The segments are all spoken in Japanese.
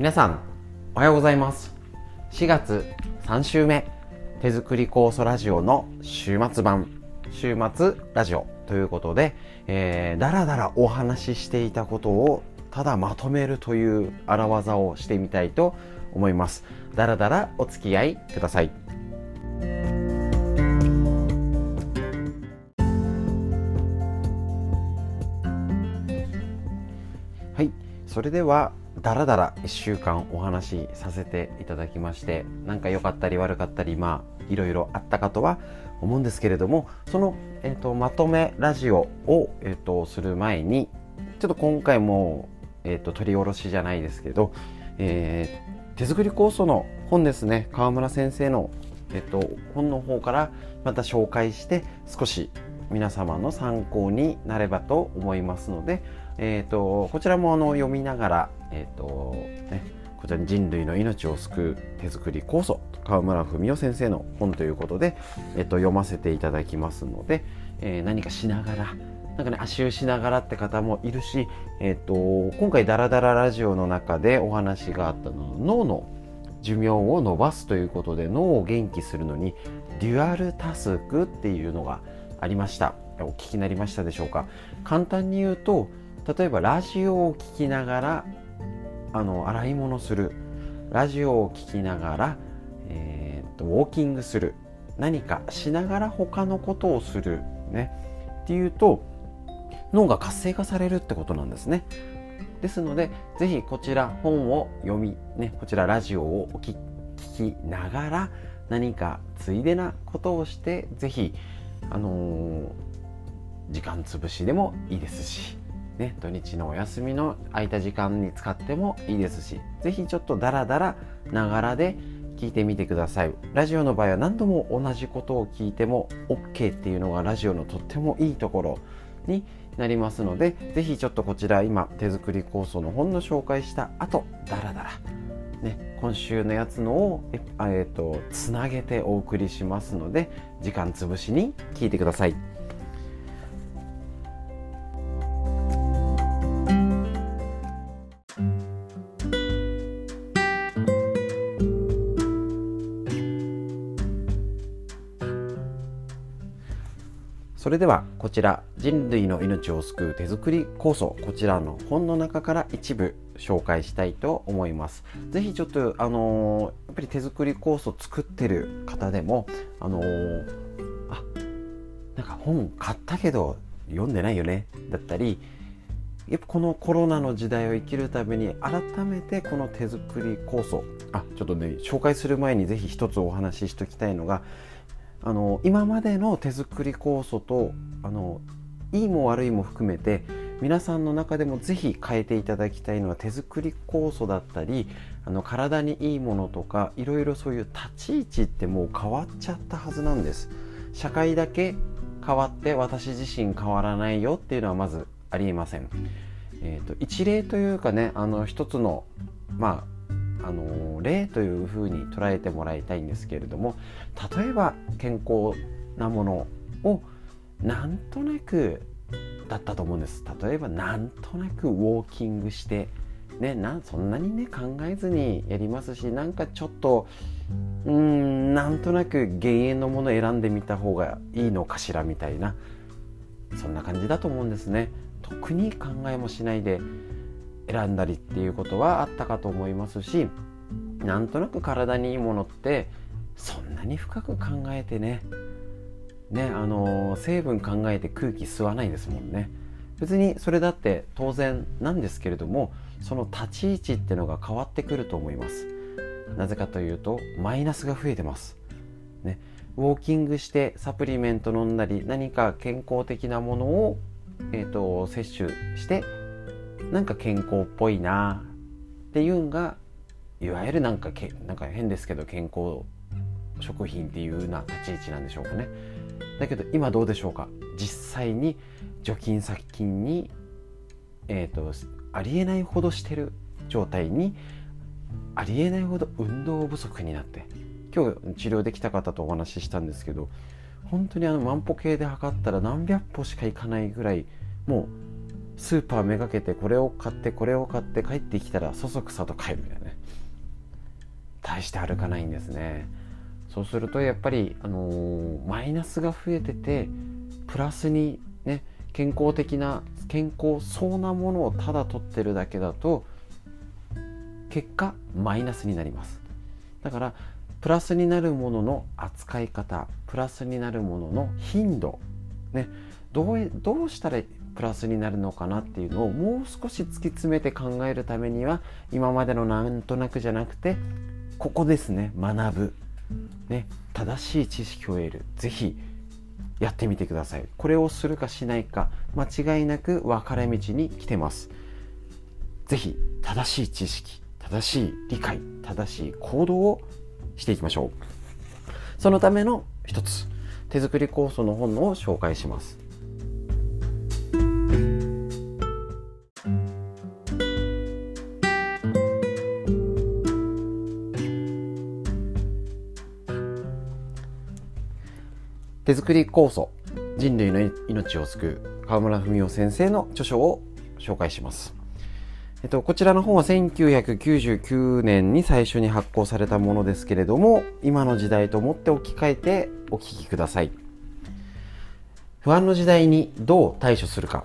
皆さんおはようございます。4月3週目手作り酵素ラジオの週末版週末ラジオということで、えー、だらだらお話ししていたことをただまとめるという荒技をしてみたいと思います。だらだらお付き合いください。はい。それではだらだら1週間お話しさせていただきまして何か良かったり悪かったりまあいろいろあったかとは思うんですけれどもその、えーと、まとめラジオを、えーと、する前にちょっと今回も、えーと、取り下ろしじゃないですけど、えー、手作り酵素の本ですね。川村先生の、えー、と本の方からまた紹介して少し皆様の参考になればと思いますので、えーと、こちらもあの読みながら、えーとね、こちらに人類の命を救う手作り酵素川村文夫先生の本ということで、えーと、読ませていただきますので、えー、何かしながらなんかね足湯しながらって方もいるし、えーと、今回「ダラダララジオ」の中でお話があったのは脳の寿命を伸ばすということで脳を元気するのにデュアルタスクっていうのがありました。お聞きになりましたでしょうか？簡単に言うと例えばラジオを聴きながらあの洗い物する。ラジオを聴きながら、えー、っとウォーキングする。何かしながら他のことをする。ね。っていうと脳が活性化されるってことなんですね。ですのでぜひこちら本を読み、ね、こちらラジオを聞きながら何かついでなことをしてぜひあのー、時間つぶしでもいいですし、ね、土日のお休みの空いた時間に使ってもいいですし是非ちょっとダラダラながらで聞いてみてくださいラジオの場合は何度も同じことを聞いても OK っていうのがラジオのとってもいいところになりますので是非ちょっとこちら今手作り構想の本の紹介した後ダラダラね、今週のやつのを、ええーと、つなげてお送りしますので時間つぶしに聞いてください。それではこちら人類の命を救う手作り構想こちらの本の中から一部紹介したいと思います。ぜひちょっとあのー、やっぱり手作りコースを作ってる方でもあのー、あなんか本買ったけど読んでないよねだったりやっぱこのコロナの時代を生きるために改めてこの手作り構想あちょっとね紹介する前にぜひ一つお話ししときたいのがあの今までの手作り酵素とあのいいも悪いも含めて皆さんの中でもぜひ変えていただきたいのは手作り酵素だったりあの体にいいものとかいろいろそういう立ち位置ってもう変わっちゃったはずなんです。社会だけ変わって私自身変わらないよっていうのはまずありえません、えーと、一例というかねあの一つのまああの例というふうに捉えてもらいたいんですけれども例えば健康なものをなんとなくだったと思うんです。例えばなんとなくウォーキングしてねなそんなにね考えずにやりますしなんかちょっとうんなんとなく減塩のもの選んでみた方がいいのかしらみたいなそんな感じだと思うんですね。特に考えもしないで選んだりっていうことはあったかと思いますしなんとなく体にいいものってそんなに深く考えてね。ねあの成分考えて空気吸わないですもんね。別にそれだって当然なんですけれどもその立ち位置ってのが変わってくると思います。なぜかというとマイナスが増えてます。ねウォーキングしてサプリメント飲んだり何か健康的なものを、えーと、摂取してなんか健康っぽいなっていうのがいわゆるなんかけなんか変ですけど健康食品っていうような立ち位置なんでしょうかね。だけど今どうでしょうか。実際に除菌殺菌に、えーと、ありえないほどしてる状態にありえないほど運動不足になって今日治療できた方とお話ししたんですけど本当にあの万歩計で測ったら何百歩しか行かないぐらいもうスーパーめがけてこれを買ってこれを買って帰ってきたらそそくさと帰るみたいなね。大して歩かないんですね。そうするとやっぱり、あのー、マイナスが増えててプラスにね健康的な健康そうなものをただ取ってるだけだと結果マイナスになります。だからプラスになるものの扱い方プラスになるものの頻度ねどうどうしたらプラスになるのかなっていうのをもう少し突き詰めて考えるためには今までのなんとなくじゃなくてここですね学ぶ、ね、正しい知識を得る。是非やってみてください。これをするかしないか間違いなく分かれ道に来てます。是非正しい知識正しい理解正しい行動をしていきましょう。そのための一つ手作り酵素の本を紹介します。手作り酵素人類の命を救う川村文夫先生の著書を紹介します。えっと、こちらの本は1999年に最初に発行されたものですけれども今の時代と思って置き換えてお聞きください。不安の時代にどう対処するか。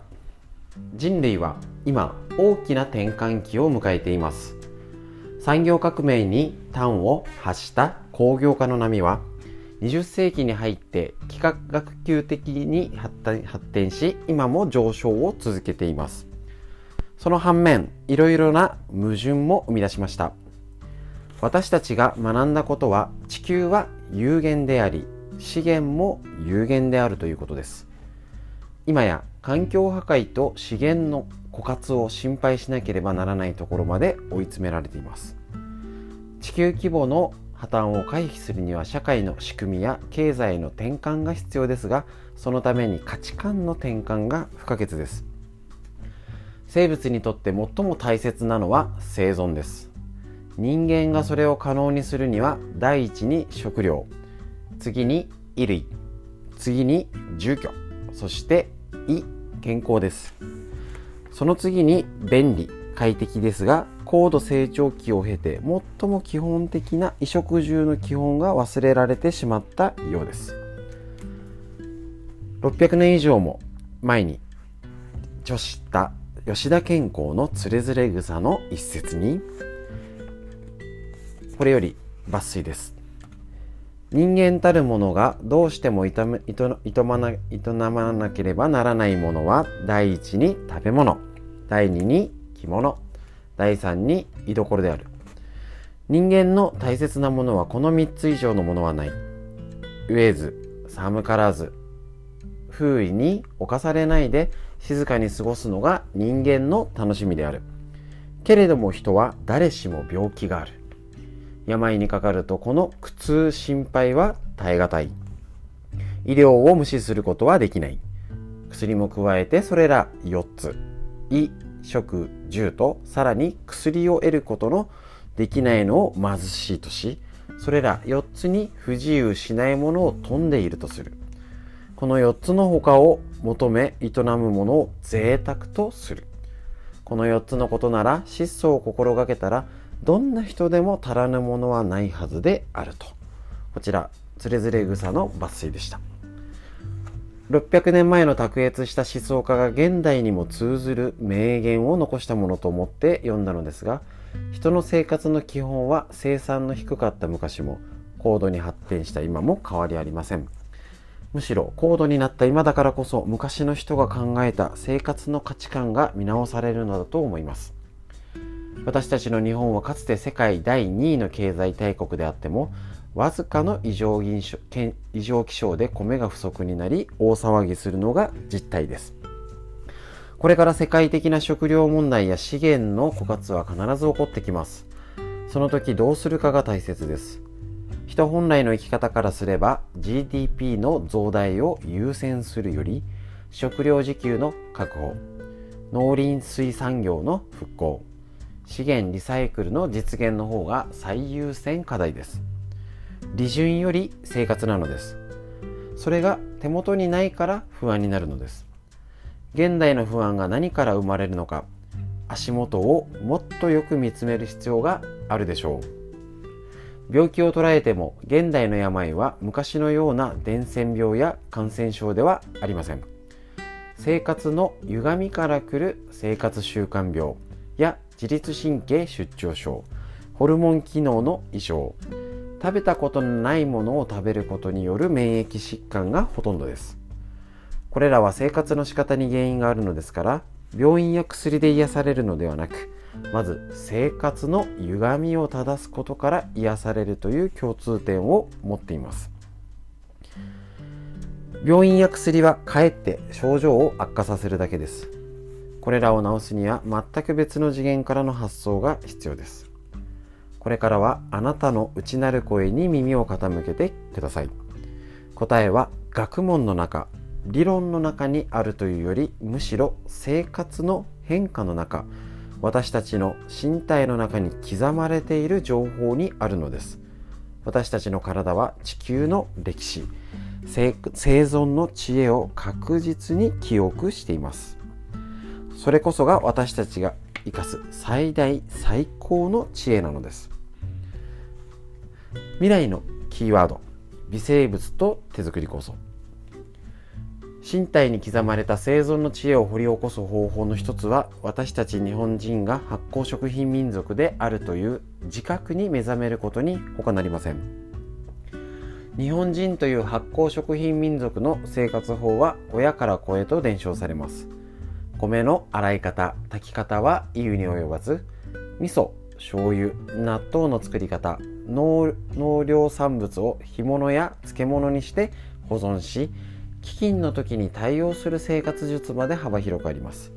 人類は今大きな転換期を迎えています。産業革命に端を発した工業化の波は20世紀に入って幾何学級的に発展し今も上昇を続けています。その反面いろいろな矛盾も生み出しました。私たちが学んだことは地球は有限であり資源も有限であるということです。今や環境破壊と資源の枯渇を心配しなければならないところまで追い詰められています。地球規模の破綻を回避するには社会の仕組みや経済の転換が必要ですがそのために価値観の転換が不可欠です。生物にとって最も大切なのは生存です。人間がそれを可能にするには第一に食料次に衣類次に住居そして胃健康です。その次に便利快適ですが高度成長期を経て最も基本的な衣食住の基本が忘れられてしまったようです。600年以上も前に著した吉田健康のつれづれ草の一節にこれより抜粋です。人間たるものがどうしても営まな営まなければならないものは第一に食べ物第二に着物。第3に居所である。人間の大切なものはこの3つ以上のものはない。飢えず寒からず風意に侵されないで静かに過ごすのが人間の楽しみである。けれども人は誰しも病気がある。病にかかるとこの苦痛心配は耐え難い。医療を無視することはできない。薬も加えてそれら4つ。胃食住とさらに薬を得ることのできないのを貧しいとしそれら4つに不自由しないものを富んでいるとする。この4つの他を求め営むものを贅沢とする。この4つのことなら質素を心がけたらどんな人でも足らぬものはないはずであると。こちらつれづれ草の抜粋でした。600年前の卓越した思想家が現代にも通ずる名言を残したものと思って読んだのですが人の生活の基本は生産の低かった昔も高度に発展した今も変わりありません。むしろ高度になった今だからこそ昔の人が考えた生活の価値観が見直されるのだと思います。私たちの日本はかつて世界第2位の経済大国であってもわずかの異常異常気象で米が不足になり大騒ぎするのが実態です。これから世界的な食料問題や資源の枯渇は必ず起こってきます。その時どうするかが大切です。人本来の生き方からすれば GDP の増大を優先するより食料自給の確保、農林水産業の復興、資源リサイクルの実現の方が最優先課題です。利潤より生活なのです。それが手元にないから不安になるのです。現代の不安が何から生まれるのか足元をもっとよく見つめる必要があるでしょう。病気を捉えても現代の病は昔のような伝染病や感染症ではありません。生活の歪みからくる生活習慣病や自律神経出張症ホルモン機能の異常食べたことのないものを食べることによる免疫疾患がほとんどです。これらは生活の仕方に原因があるのですから病院や薬で癒されるのではなくまず生活の歪みを正すことから癒されるという共通点を持っています。病院や薬はかえって症状を悪化させるだけです。これらを治すには全く別の次元からの発想が必要です。これからはあなたの内なる声に耳を傾けてください。答えは学問の中理論の中にあるというよりむしろ生活の変化の中私たちの身体の中に刻まれている情報にあるのです。私たちの体は地球の歴史生存の知恵を確実に記憶しています。それこそが私たちが生かす最大最高の知恵なのです。未来のキーワード微生物と手作り構想。身体に刻まれた生存の知恵を掘り起こす方法の一つは私たち日本人が発酵食品民族であるという自覚に目覚めることに他なりません。日本人という発酵食品民族の生活法は親から子へと伝承されます。米の洗い方炊き方は意に及ばず味噌醤油納豆の作り方農農産物を干物や漬物にして保存し飢饉の時に対応する生活術まで幅広くあります。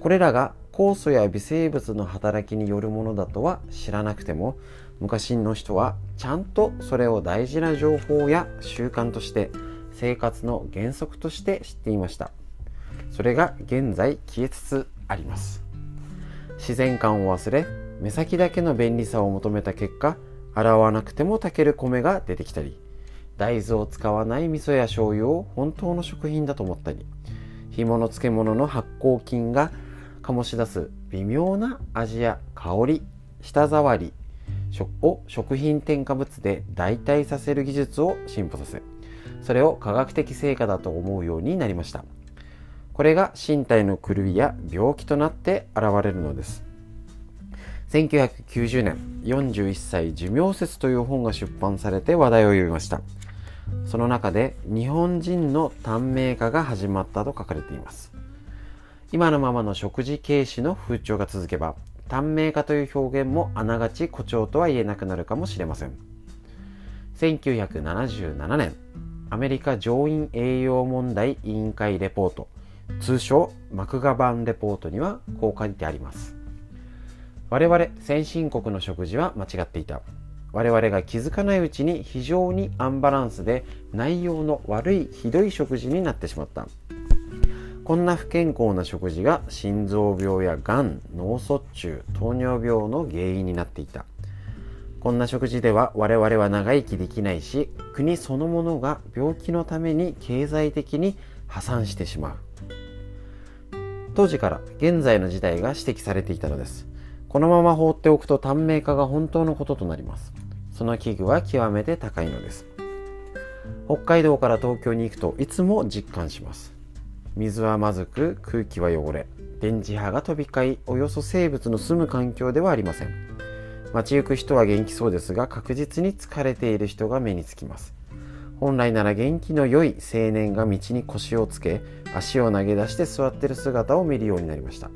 これらが酵素や微生物の働きによるものだとは知らなくても昔の人はちゃんとそれを大事な情報や習慣として生活の原則として知っていました。それが現在消えつつあります。自然観を忘れ目先だけの便利さを求めた結果洗わなくても炊ける米が出てきたり大豆を使わない味噌や醤油を本当の食品だと思ったり干物漬物の発酵菌が醸し出す微妙な味や香り舌触りを食品添加物で代替させる技術を進歩させそれを科学的成果だと思うようになりました。これが身体の狂いや病気となって現れるのです。1990年41歳寿命説という本が出版されて話題を呼びました。その中で日本人の短命化が始まったと書かれています。今のままの食事軽視の風潮が続けば短命化という表現もあながち誇張とは言えなくなるかもしれません。1977年アメリカ上院栄養問題委員会レポート通称マクガバンレポートにはこう書いてあります。我々先進国の食事は間違っていた。我々が気づかないうちに非常にアンバランスで内容の悪いひどい食事になってしまった。こんな不健康な食事が心臓病やがん脳卒中糖尿病の原因になっていた。こんな食事では我々は長生きできないし国そのものが病気のために経済的に破産してしまう。当時から現在の事態が指摘されていたのです。このまま放っておくと短命化が本当のこととなります。その器具は極めて高いのです。北海道から東京に行くといつも実感します。水はまずく空気は汚れ。電磁波が飛び交いおよそ生物の住む環境ではありません。街行く人は元気そうですが確実に疲れている人が目につきます。本来なら元気の良い青年が道に腰をつけ足を投げ出して座っている姿を見るようになりました。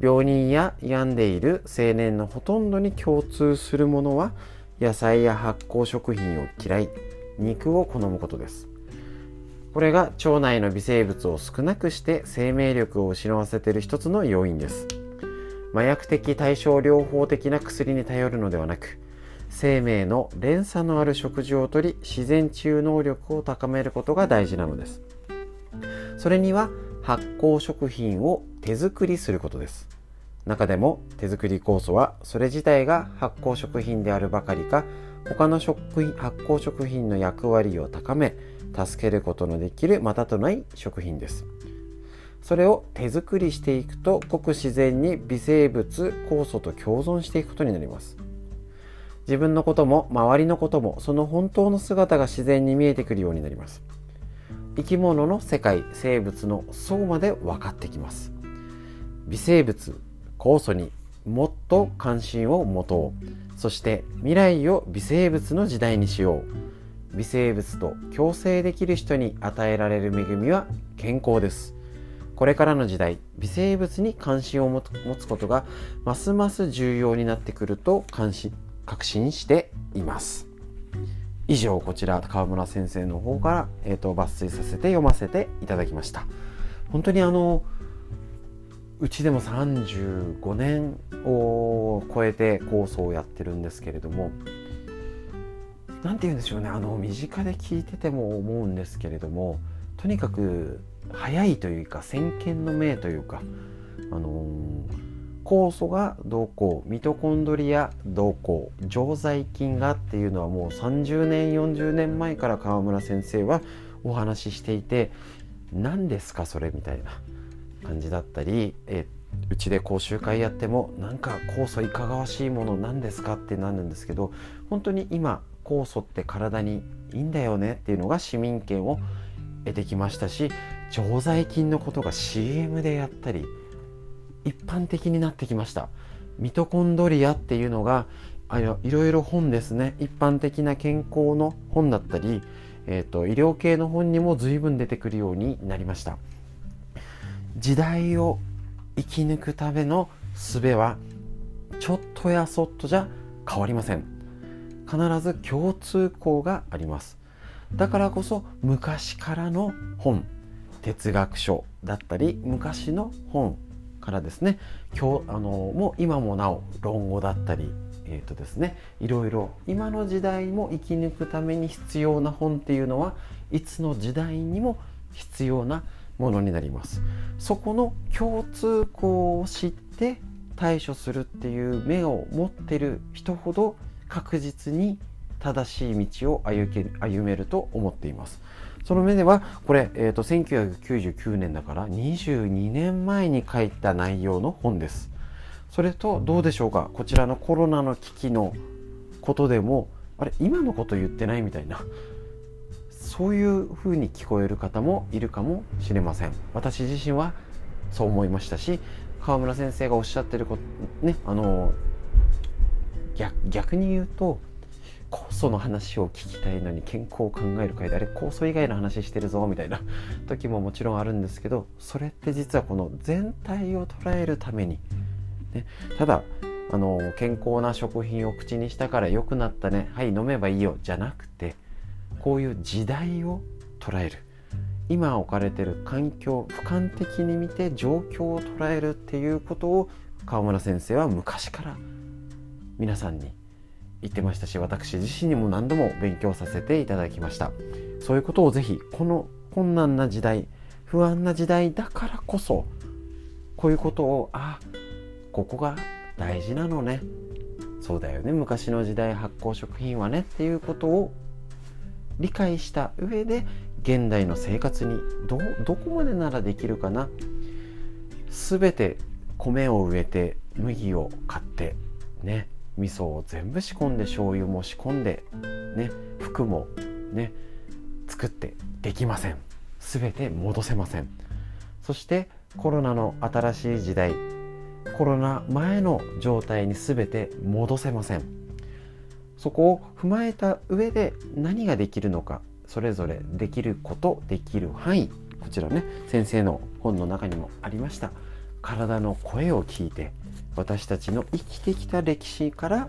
病人や病んでいる青年のほとんどに共通するものは野菜や発酵食品を嫌い肉を好むことです。これが腸内の微生物を少なくして生命力を失わせている一つの要因です。麻薬的対症療法的な薬に頼るのではなく生命の連鎖のある食事をとり自然治癒能力を高めることが大事なのです。それには発酵食品を手作りすることです。中でも手作り酵素はそれ自体が発酵食品であるばかりか他の食品発酵食品の役割を高め助けることのできるまたとない食品です。それを手作りしていくとごく自然に微生物酵素と共存していくことになります。自分のことも周りのこともその本当の姿が自然に見えてくるようになります。生き物の世界生物の層まで分かってきます。微生物酵素にもっと関心を持とう。そして未来を微生物の時代にしよう。微生物と共生できる人に与えられる恵みは健康です。これからの時代微生物に関心を持つことがますます重要になってくると関心確信しています。以上こちら川村先生の方から、えーと、抜粋させて読ませていただきました。本当にあのうちでも35年を超えて構想をやってるんですけれども何て言うんでしょうねあの身近で聞いてても思うんですけれどもとにかく早いというか先見の明というかあの酵素がどうこうミトコンドリアどうこう常在菌がっていうのはもう30年40年前から川村先生はお話ししていて何ですかそれみたいな。感じだったりえうちで講習会やってもなんか酵素いかがわしいもの何ですかってなるんですけど本当に今酵素って体にいいんだよねっていうのが市民権を得てきましたし常在菌のことが CM でやったり一般的になってきました。ミトコンドリアっていうのがあいろいろ本ですね。一般的な健康の本だったり、えーと、医療系の本にも随分出てくるようになりました。時代を生き抜くための術はちょっとやそっとじゃ変わりません。必ず共通項があります。だからこそ昔からの本哲学書だったり昔の本からですね今日あのもう今もなお論語だったりえーとですね、いろいろ今の時代も生き抜くために必要な本っていうのはいつの時代にも必要なものになります。そこの共通項を知って対処するっていう目を持ってる人ほど確実に正しい道を歩け歩めると思っています。その目ではこれ、えーと、1999年だから22年前に書いた内容の本です。それとどうでしょうか？こちらのコロナの危機のことでもあれ今のこと言ってないみたいな。そういうふうに聞こえる方もいるかもしれません。私自身はそう思いましたし川村先生がおっしゃってることねあの逆逆に言うと酵素の話を聞きたいのに健康を考える会であれ酵素以外の話してるぞみたいな 時ももちろんあるんですけどそれって実はこの全体を捉えるために、ね、ただあの健康な食品を口にしたから良くなったねはい飲めばいいよじゃなくてこういう時代を捉える。今置かれてる環境俯瞰的に見て状況を捉えるっていうことを川村先生は昔から皆さんに言ってましたし私自身にも何度も勉強させていただきました。そういうことをぜひこの困難な時代不安な時代だからこそこういうことをあここが大事なのね。そうだよね。昔の時代発酵食品はねっていうことを理解した上で現代の生活にどどこまでならできるかな。全て米を植えて麦を買ってね味噌を全部仕込んで醤油も仕込んでね服もね作ってできません。全て戻せません。そしてコロナの新しい時代コロナ前の状態に全て戻せません。そこを踏まえた上で何ができるのかそれぞれできることできる範囲こちらね先生の本の中にもありました。体の声を聞いて私たちの生きてきた歴史から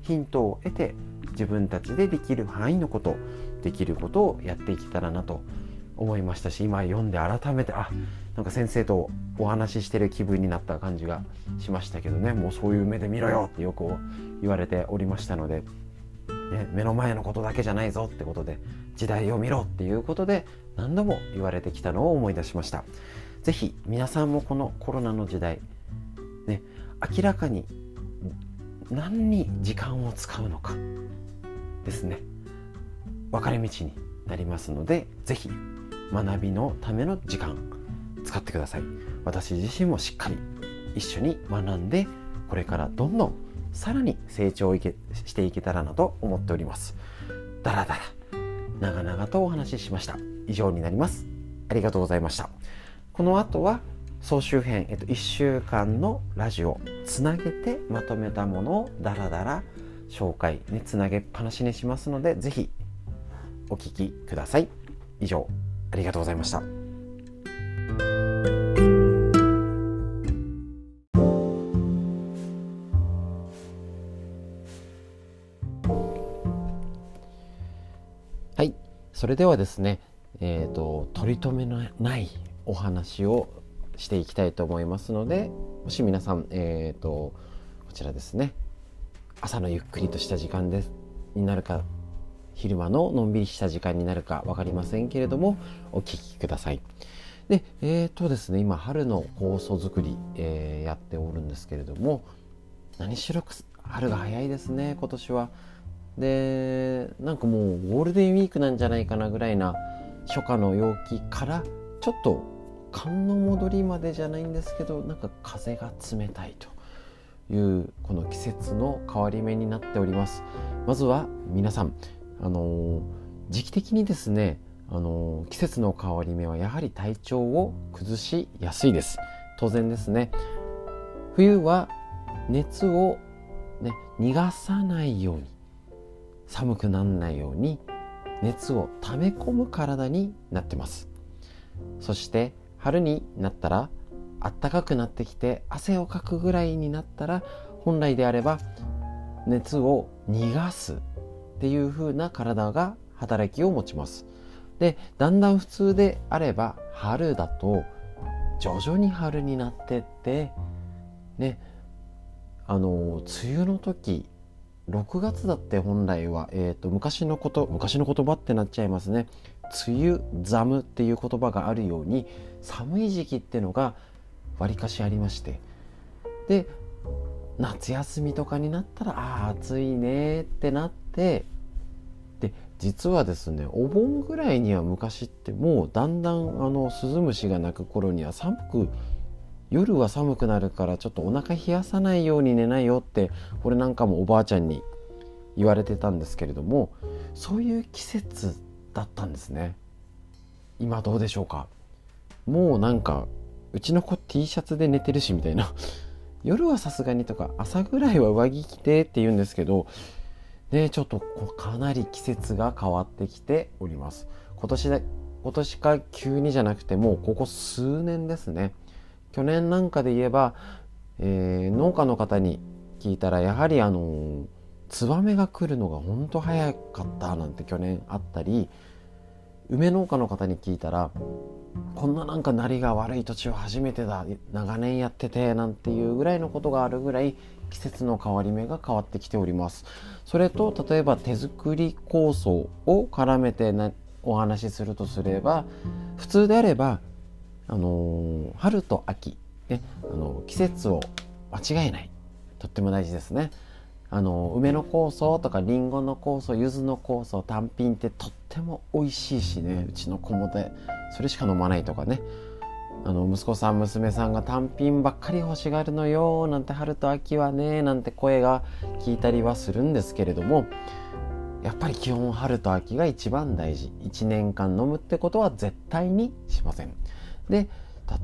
ヒントを得て自分たちでできる範囲のことできることをやっていけたらなと思いましたし今読んで改めてあなんか先生とお話ししてる気分になった感じがしましたけどね。もうそういう目で見ろよってよく言われておりましたので、ね、目の前のことだけじゃないぞってことで時代を見ろっていうことで何度も言われてきたのを思い出しました。是非皆さんもこのコロナの時代ね明らかに何に時間を使うのかですね分かれ道になりますので是非学びのための時間使ってください私自身もしっかり一緒に学んでこれからどんどんさらに成長いけしていけたらなと思っております。だらだら長々とお話ししました。以上になります。ありがとうございました。この後は総集編、えっと、1週間のラジオつなげてまとめたものをダラダラ紹介ねつなげっぱなしにしますのでぜひお聞きください。以上ありがとうございました。それではですねえ、ー、と取り留めのないお話をしていきたいと思いますのでもし皆さんえ、ー、とこちらですね朝のゆっくりとした時間ですになるか昼間ののんびりした時間になるか分かりませんけれどもお聞きください。でえ、ー、とですね今春の酵素作り、えー、やっておるんですけれども何しろ春が早いですね今年は。でなんかもうゴールデンウィークなんじゃないかなぐらいな初夏の陽気からちょっと寒の戻りまでじゃないんですけどなんか風が冷たいというこの季節の変わり目になっております。まずは皆さんあの時期的にですねあの季節の変わり目はやはり体調を崩しやすいです。当然ですね。冬は熱を、ね、逃がさないように寒くならないように熱を溜め込む体になってます。そして春になったら暖かくなってきて汗をかくぐらいになったら本来であれば熱を逃がすっていう風な体が働きを持ちます。でだんだん普通であれば春だと徐々に春になってってねあの梅雨の時6月だって本来は、えーと、昔のこと昔の言葉ってなっちゃいますね。梅雨寒っていう言葉があるように寒い時期ってのがわりかしありまして。で夏休みとかになったらああ暑いねってなってで実はですねお盆ぐらいには昔ってもうだんだんあのスズムシが鳴く頃には寒く夜は寒くなるからちょっとお腹冷やさないように寝ないよってこれなんかもおばあちゃんに言われてたんですけれどもそういう季節だったんですね。今どうでしょうか？もうなんかうちの子 T シャツで寝てるしみたいな。夜はさすがにとか朝ぐらいは上着着てって言うんですけどねちょっとかなり季節が変わってきております。今年で今年か急にじゃなくてもうここ数年ですね。去年なんかで言えば、えー、農家の方に聞いたらやはりあのツバメが来るのが本当早かったなんて去年あったり梅農家の方に聞いたらこんななんかなりが悪い土地を初めてだ長年やっててなんていうぐらいのことがあるぐらい季節の変わり目が変わってきております。それと例えば手作り構想を絡めてお話しするとすれば普通であればあの春と秋、ね、あの季節を間違えない。とっても大事ですね。あの梅の酵素とかりんごの酵素柚子の酵素単品ってとっても美味しいしねうちの子もでそれしか飲まないとかね。あの息子さん娘さんが単品ばっかり欲しがるのよなんて春と秋はねなんて声が聞いたりはするんですけれどもやっぱり基本春と秋が一番大事。1年間飲むってことは絶対にしません。で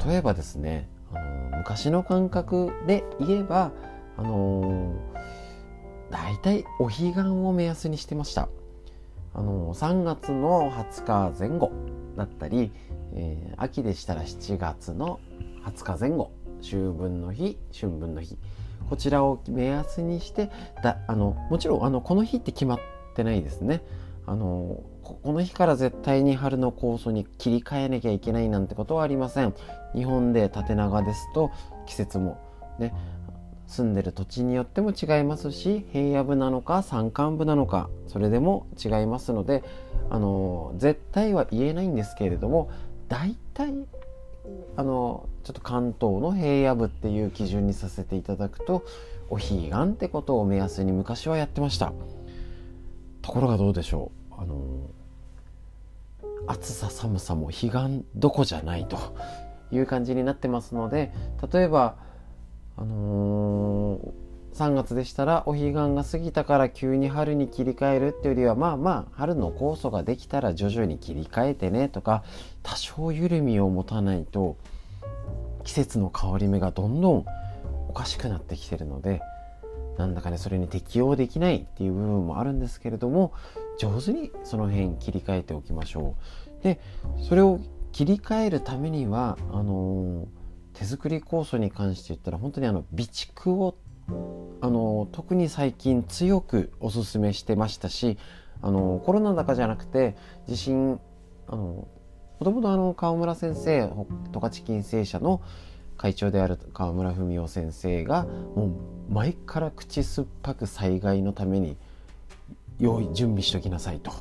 例えばですねあの昔の感覚で言えばあの大体お彼岸を目安にしてました。あの3月の20日前後だったり、えー、秋でしたら7月の20日前後秋分の日春分の日こちらを目安にしてだあのもちろんあのこの日って決まってないですね。あのここの日から絶対に春の酵素に切り替えなきゃいけないなんてことはありません。日本で縦長ですと季節もね住んでる土地によっても違いますし平野部なのか山間部なのかそれでも違いますのであの絶対は言えないんですけれども大体あのちょっと関東の平野部っていう基準にさせていただくとお彼岸ってことを目安に昔はやってました。ところがどうでしょう。あの暑さ寒さも彼岸どこじゃないという感じになってますので例えば、あのー、3月でしたらお彼岸が過ぎたから急に春に切り替えるっていうよりはまあまあ春の酵素ができたら徐々に切り替えてねとか多少緩みを持たないと季節の変わり目がどんどんおかしくなってきてるのでなんだかねそれに適応できないっていう部分もあるんですけれども上手にその辺切り替えておきましょう。でそれを切り替えるためにはあの、手作り酵素に関して言ったら本当にあの備蓄をあの特に最近強くおすすめしてましたしあのコロナだかじゃなくて地震あのもともとあの川村先生十勝金星社の会長である川村文夫先生がもう前から口酸っぱく災害のために用意準備しときなさいと。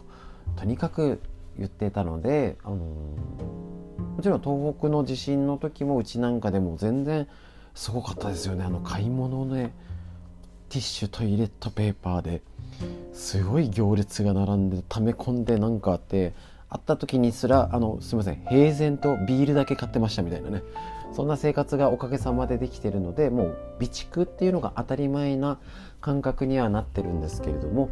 とにかく言ってたので、あのもちろん東北の地震の時もうちなんかでも全然すごかったですよね。あの買い物でティッシュトイレットペーパーですごい行列が並んで溜め込んでなんかあって会った時にすらあのすいません平然とビールだけ買ってましたみたいなね。そんな生活がおかげさまでできてるのでもう備蓄っていうのが当たり前な感覚にはなってるんですけれども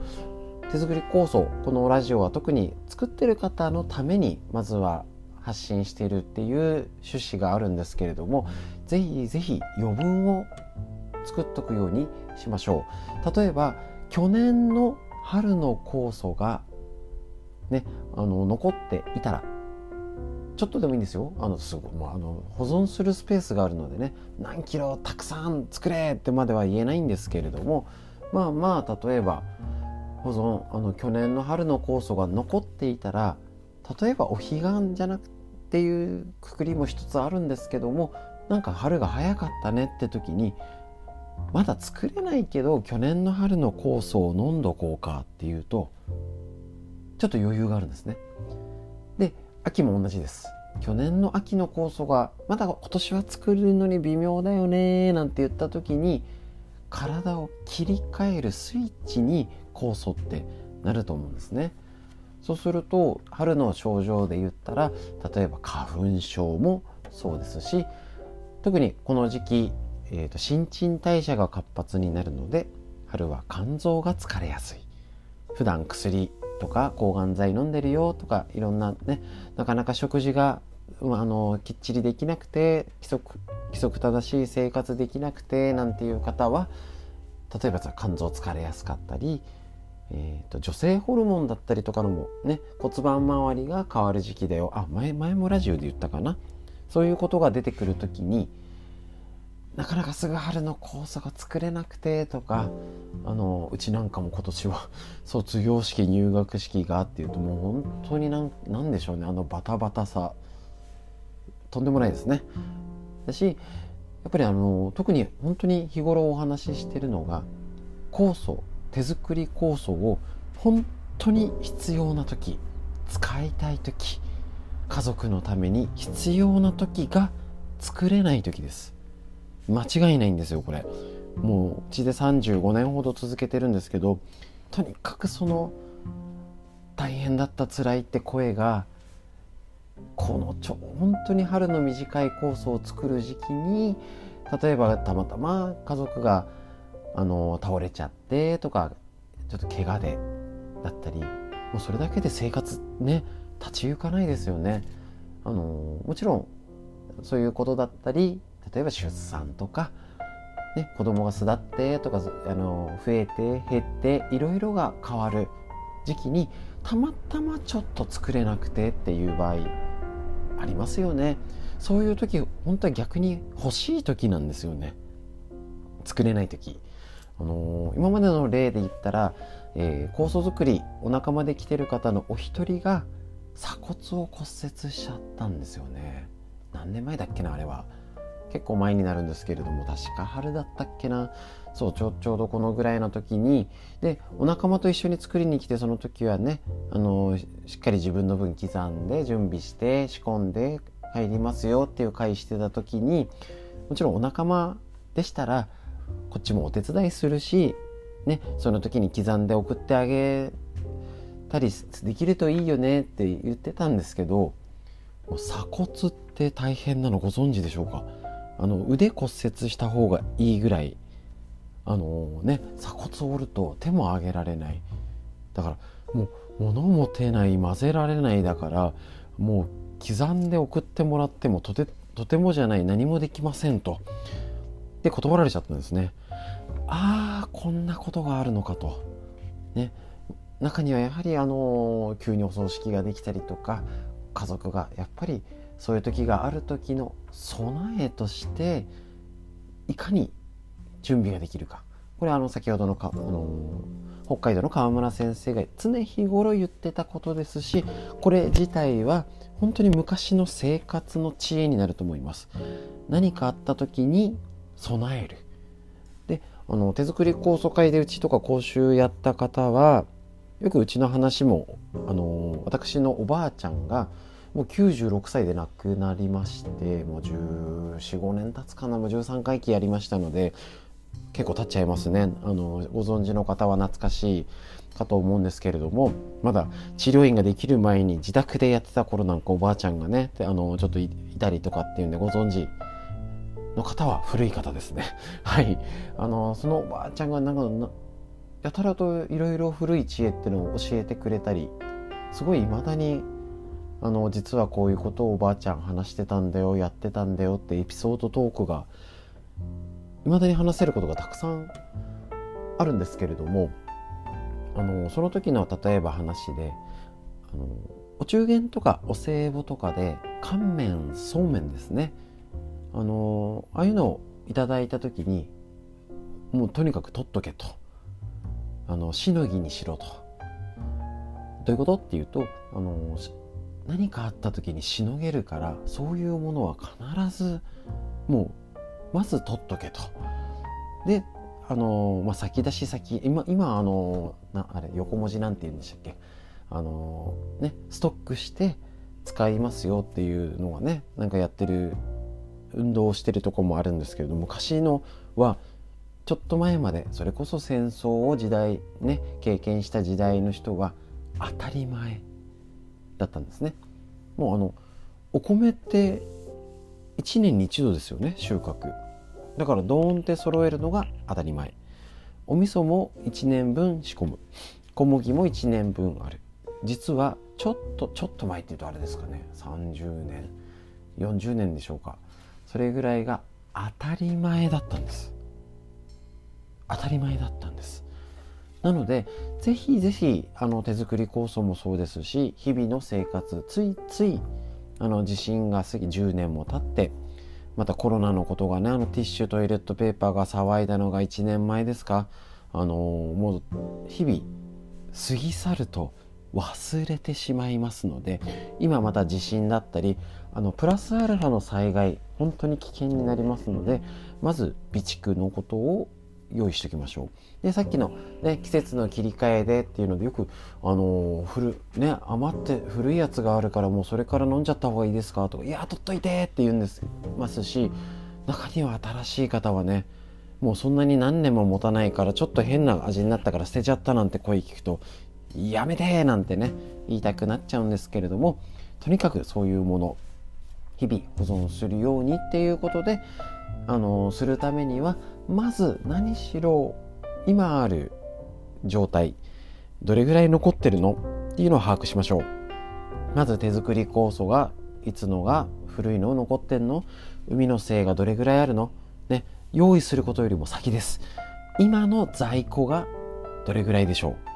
手作り構想このラジオは特に作ってる方のためにまずは発信しているっていう趣旨があるんですけれどもぜひぜひ余分を作っとくようにしましょう。例えば去年の春の酵素がねあの残っていたらちょっとでもいいんですよ。あのすごいもうあの保存するスペースがあるのでね何キロたくさん作れってまでは言えないんですけれどもまあまあ例えば保存あの去年の春の酵素が残っていたら例えばお彼岸じゃなくていうくくりも一つあるんですけどもなんか春が早かったねって時にまだ作れないけど去年の春の酵素を飲んどこうかっていうとちょっと余裕があるんですね。で秋も同じです。去年の秋の酵素がまだ今年は作るのに微妙だよねなんて言った時に体を切り替えるスイッチに酵素ってなると思うんですね。そうすると春の症状で言ったら例えば花粉症もそうですし特にこの時期、えーと、新陳代謝が活発になるので春は肝臓が疲れやすい普段薬とか抗がん剤飲んでるよとかいろんなねなかなか食事がまあのきっちりできなくて規則規則正しい生活できなくてなんていう方は例えば肝臓疲れやすかったりえーと、女性ホルモンだったりとかのもね骨盤周りが変わる時期だよ。あ前前もラジオで言ったかな。そういうことが出てくる時になかなかすぐ春の酵素が作れなくてとかあのうちなんかも今年は 卒業式入学式がっていうともう本当になんなんでしょうね。あのバタバタさ。とんでもないですね。だしやっぱりあの特に本当に日頃お話ししてるのが酵素。手作り酵素を本当に必要な時使いたい時家族のために必要な時が作れない時です。間違いないんですよこれ。もううちで35年ほど続けてるんですけどとにかくその大変だった辛いって声がこのちょ本当に春の短いコースを作る時期に例えばたまたま家族があの倒れちゃってとかちょっと怪我でだったりもうそれだけで生活ね立ち行かないですよね。あのもちろんそういうことだったり例えば出産とか、ね、子供が巣立ってとかあの増えて減っていろいろが変わる時期にたまたまちょっと作れなくてっていう場合ありますよね。そういう時本当は逆に欲しい時なんですよね。作れない時。あのー、今までの例で言ったら、えー、酵素作りお仲間で来てる方のお一人が鎖骨を骨折しちゃったんですよね。何年前だっけなあれは。結構前になるんですけれども確か春だったっけな。そうちょちょうどこのぐらいの時に。でお仲間と一緒に作りに来てその時はねあのしっかり自分の分刻んで準備して仕込んで入りますよっていう会してた時にもちろんお仲間でしたらこっちもお手伝いするし、ね、その時に刻んで送ってあげたりできるといいよねって言ってたんですけど鎖骨って大変なのご存知でしょうか？あの腕骨折した方がいいぐらいあのね鎖骨を折ると手も上げられない。だからもう物持てない混ぜられないだからもう刻んで送ってもらってもとてとてもじゃない何もできませんと。で断られちゃったんですね。ああこんなことがあるのかと。ね。中にはやはりあの急にお葬式ができたりとか家族がやっぱりそういう時がある時の備えとしていかに準備ができるか。これあの先ほどのかあの北海道の川村先生が常日頃言ってたことですしこれ自体は本当に昔の生活の知恵になると思います。何かあった時に備える。であの手作り酵素会でうちとか講習やった方はよくうちの話もあの私のおばあちゃんがもう96歳で亡くなりましてもう1415年経つかなもう13回忌やりましたので結構経っちゃいますね。あのご存知の方は懐かしいかと思うんですけれどもまだ治療院ができる前に自宅でやってた頃なんかおばあちゃんがねあのちょっといたりとかっていうんでご存知の方は古い方ですね。はい。あのそのおばあちゃんがなんかやたらといろいろ古い知恵っていうのを教えてくれたりすごい未だにあの実はこういうことをおばあちゃん話してたんだよやってたんだよってエピソードトークが未だに話せることがたくさんあるんですけれどもあのその時の例えば話であのお中元とかお歳暮とかで乾麺そうめんですね。あのああいうのをいただいた時にもうとにかく取っとけと。あのしのぎにしろと。どういうことっていうとあの何かあった時にしのげるからそういうものは必ずもうまず取っとけと。であの、まあ、先出し先今今あのなあれ横文字なんて言うんでしたっけ？あのねストックして使いますよっていうのはねなんかやってる運動をしてるとこもあるんですけれども昔のはちょっと前までそれこそ戦争を時代ね経験した時代の人は当たり前だったんですね。もうあのお米って1年に1度ですよね収穫。だからドーンって揃えるのが当たり前。お味噌も1年分仕込む。小麦も1年分ある。実はちょっとちょっと前っていうとあれですかね。30年40年でしょうか。それぐらいが当たり前だったんです。当たり前だったんです。なのでぜひぜひあの手作り酵素もそうですし日々の生活ついついあの地震が過ぎ10年も経ってまたコロナのことがねあのティッシュトイレットペーパーが騒いだのが1年前ですかあのもう日々過ぎ去ると忘れてしまいますので今また地震だったりあのプラスアルファの災害本当に危険になりますのでまず備蓄のことを用意しておきましょう。でさっきの、ね、季節の切り替えでっていうのでよく、あの古ね、余って古いやつがあるからもうそれから飲んじゃった方がいいですか？とか「いや取っといて!」って言うんですますし中には新しい方はねもうそんなに何年も持たないからちょっと変な味になったから捨てちゃったなんて声聞くと「やめて!」なんてね言いたくなっちゃうんですけれどもとにかくそういうもの日々保存するようにっていうことであのするためにはまず何しろ今ある状態どれぐらい残ってるのっていうのを把握しましょうまず手作り酵素がいつのが古いの残ってんの海の精がどれぐらいあるのね用意することよりも先です今の在庫がどれぐらいでしょう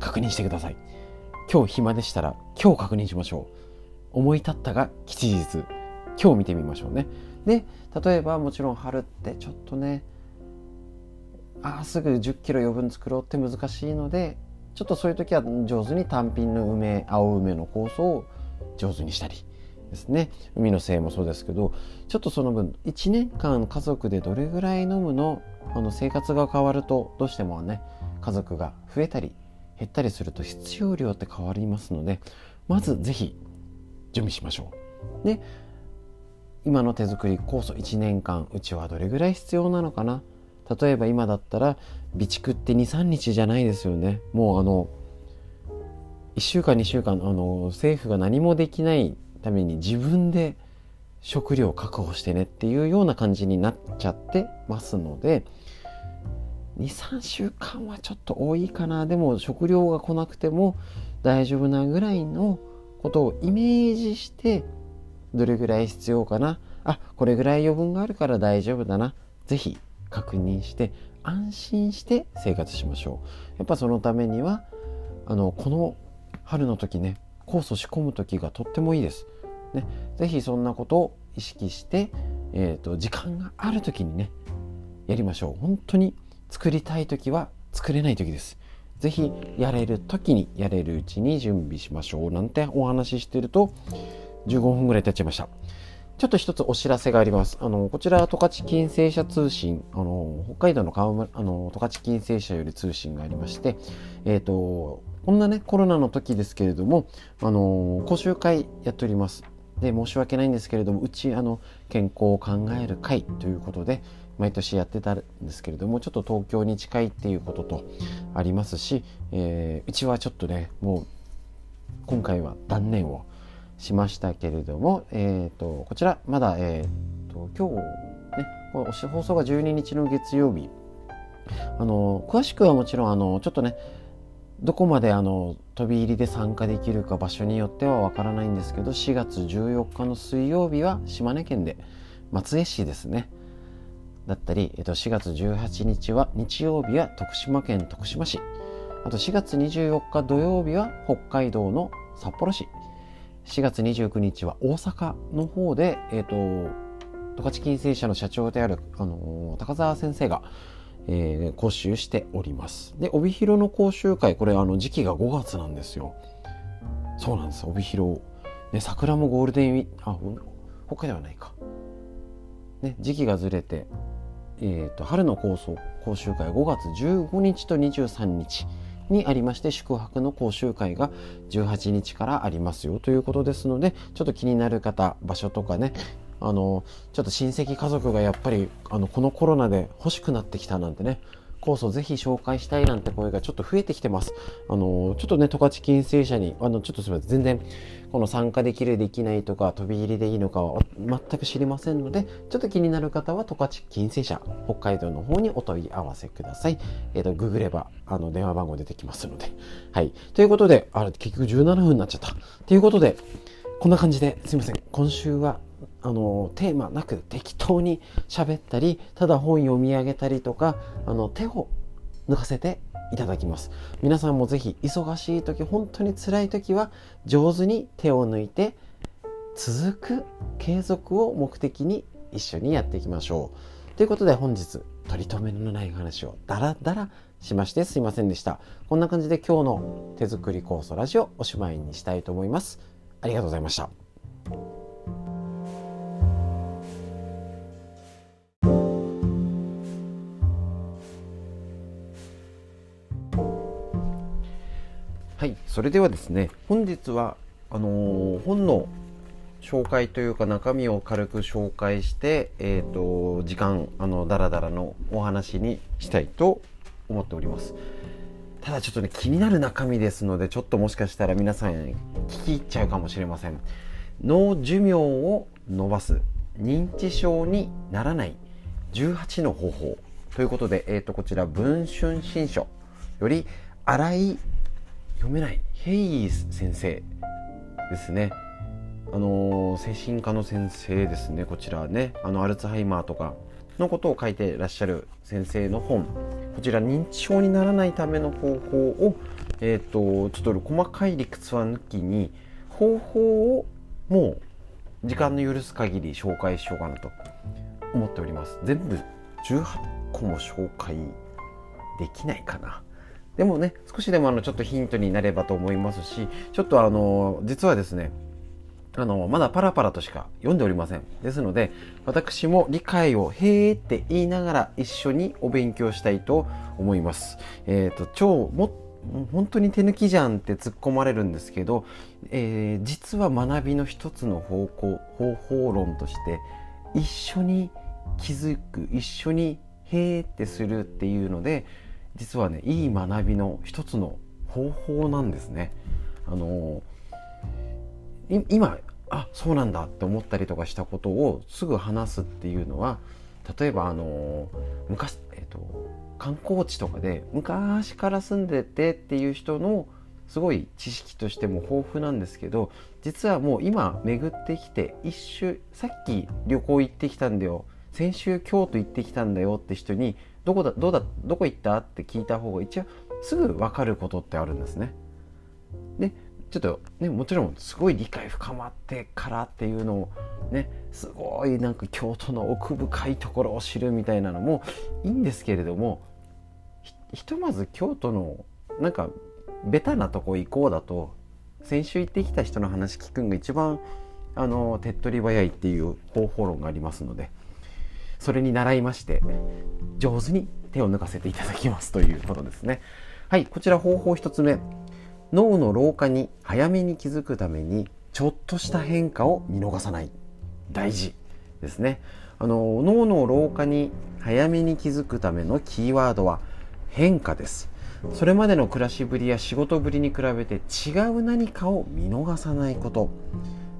確認してください。今日暇でしたら今日確認しましょう。思い立ったが吉日。今日見てみましょうね。で例えばもちろん春ってちょっとねあすぐ1 0キロ余分作ろうって難しいのでちょっとそういう時は上手に単品の梅青梅の酵素を上手にしたりですね。海のせいもそうですけどちょっとその分1年間家族でどれぐらい飲むのあの生活が変わるとどうしてもね家族が増えたり減ったりすると必要量って変わりますのでまず是非準備しましょう。で今の手作り酵素1年間うちはどれぐらい必要なのかな？例えば今だったら備蓄って23日じゃないですよね。もうあの1週間2週間あの政府が何もできないために自分で食料を確保してねっていうような感じになっちゃってますので23週間はちょっと多いかな。でも食料が来なくても大丈夫なぐらいのことをイメージしてどれぐらい必要かな。あこれぐらい余分があるから大丈夫だな。是非確認して安心して生活しましょう。やっぱそのためにはあのこの春の時ね酵素仕込む時がとってもいいです。ね、ぜひそんなことを意識して、えーと、時間がある時にねやりましょう。本当に作りたい時は作れない時ですぜひやれる時にやれるうちに準備しましょうなんてお話ししてると15分ぐらい経っちゃいましたちょっと一つお知らせがあります。あの、こちら、十勝金星社通信、あの、北海道の川村、あの、十勝金星社より通信がありまして、えっ、ー、と、こんなね、コロナの時ですけれども、あの、講習会やっております。で、申し訳ないんですけれども、うち、あの、健康を考える会ということで、毎年やってたんですけれども、ちょっと東京に近いっていうこととありますし、えー、うちはちょっとね、もう、今回は断念をしましたけれども、えーと、こちらまだ、えーと、今日ね放送が12日の月曜日。あの詳しくはもちろんあのちょっとねどこまであの飛び入りで参加できるか場所によってはわからないんですけど4月14日の水曜日は島根県で松江市ですね。だったり、えっと、4月18日は日曜日は徳島県徳島市あと4月24日土曜日は北海道の札幌市4月29日は大阪の方で、えっ、と、十勝金星社の社長である、あの高澤先生が、えー、講習しております。で、帯広の講習会、これあの時期が5月なんですよ。そうなんです、帯広。ね、桜もゴールデンウィーあ、他ではないか。ね、時期がずれて、えーと、春の講講習会5月15日と23日にありまして宿泊の講習会が18日からありますよということですのでちょっと気になる方場所とかねあのちょっと親戚家族がやっぱりあのこのコロナで欲しくなってきたなんてねコースをぜひ紹介したいなんて声がちょっと増えてきてます。あの、ちょっとね、十勝金星社に、あの、ちょっとすみません、全然、この参加できる、できないとか、飛び入りでいいのかは全く知りませんので、ちょっと気になる方は、十勝金星社、北海道の方にお問い合わせください。えっ、ー、と、ググれば、あの、電話番号出てきますので。はい。ということで、あれ、結局17分になっちゃった。ということで、こんな感じですいません。今週はあのテーマなく適当に喋ったりただ本読み上げたりとかあの手を抜かせていただきます。皆さんもぜひ忙しい時本当に辛い時は上手に手を抜いて続く継続を目的に一緒にやっていきましょう。ということで本日取り留めのない話をダラダラしましてすいませんでした。こんな感じで今日の手作り酵素ラジオおしまいにしたいと思います。ありがとうございました。それではですね本日はあのー、本の紹介というか中身を軽く紹介して、えーと、時間あのダラダラのお話にしたいと思っております。ただちょっとね気になる中身ですのでちょっともしかしたら皆さん聞き入っちゃうかもしれません。脳寿命を伸ばす認知症にならない18の方法ということで、えー、とこちら文春新書より新井読めない。ヘイ先生ですね。あの精神科の先生ですね。こちらね。あのアルツハイマーとかのことを書いてらっしゃる先生の本。こちら認知症にならないための方法をえっ、ー、とちょっと細かい理屈は抜きに方法をもう時間の許す限り紹介しようかなと思っております。全部18個も紹介できないかな。でもね少しでもあのちょっとヒントになればと思いますしちょっとあの実はですねあのまだパラパラとしか読んでおりません。ですので私も理解を「へーって言いながら一緒にお勉強したいと思います。えっ、ー、と超も本当に手抜きじゃんって突っ込まれるんですけど、えー、実は学びの一つの方向方法論として一緒に気づく一緒に「へーってするっていうので実はねいい学びの一つの方法なんですね。あの今あそうなんだって思ったりとかしたことをすぐ話すっていうのは例えばあの昔、えっと、観光地とかで昔から住んでてっていう人のすごい知識としても豊富なんですけど実はもう今巡ってきて一周さっき旅行行ってきたんだよ先週京都行ってきたんだよって人にどこだどうだどこ行った？って聞いた方が一応すぐ分かることってあるんですね。でちょっとねもちろんすごい理解深まってからっていうのをねすごいなんか京都の奥深いところを知るみたいなのもいいんですけれどもひとまず京都のなんかベタなとこ行こうだと先週行ってきた人の話聞くんが一番あの手っ取り早いっていう方法論がありますのでそれに習いまして上手に手を抜かせていただきますということですね。はいこちら方法1つ目。脳の老化に早めに気づくためにちょっとした変化を見逃さない。大事。ですね。あの脳の老化に早めに気づくためのキーワードは変化です。それまでの暮らしぶりや仕事ぶりに比べて違う何かを見逃さないこと。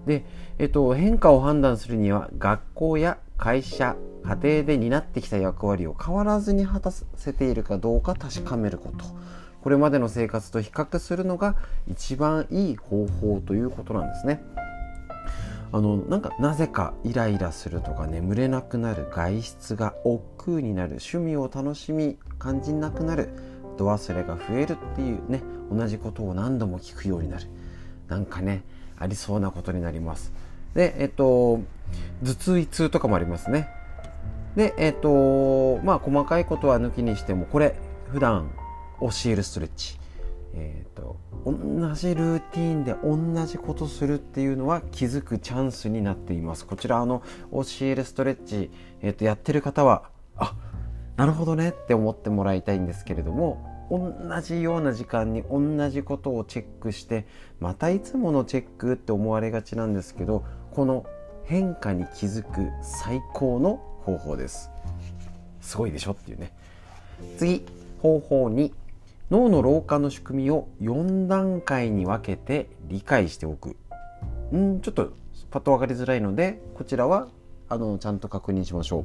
で、えっと、変化を判断するには学校や会社家庭で担ってきた役割を変わらずに果たせているかどうか確かめること。これまでの生活と比較するのが一番いい方法ということなんですね。あのなんかなぜかイライラするとか眠れなくなる外出が億劫になる趣味を楽しみ感じなくなる度忘れが増えるっていうね同じことを何度も聞くようになる。なんかねありそうなことになります。でえっと頭痛胃痛とかもありますね。でえっとまあ細かいことは抜きにしてもこれ普段教えるストレッチ。えーと、同じルーティンで同じことするっていうのは気づくチャンスになっています。こちらあの教えるストレッチ、えーとやってる方はあなるほどねって思ってもらいたいんですけれども同じような時間に同じことをチェックしてまたいつものチェックって思われがちなんですけどこの変化に気づく最高の方法です。すごいでしょっていうね。次方法2脳の老化の仕組みを4段階に分けて理解しておく。んちょっとパッと分かりづらいのでこちらはあのちゃんと確認しましょう。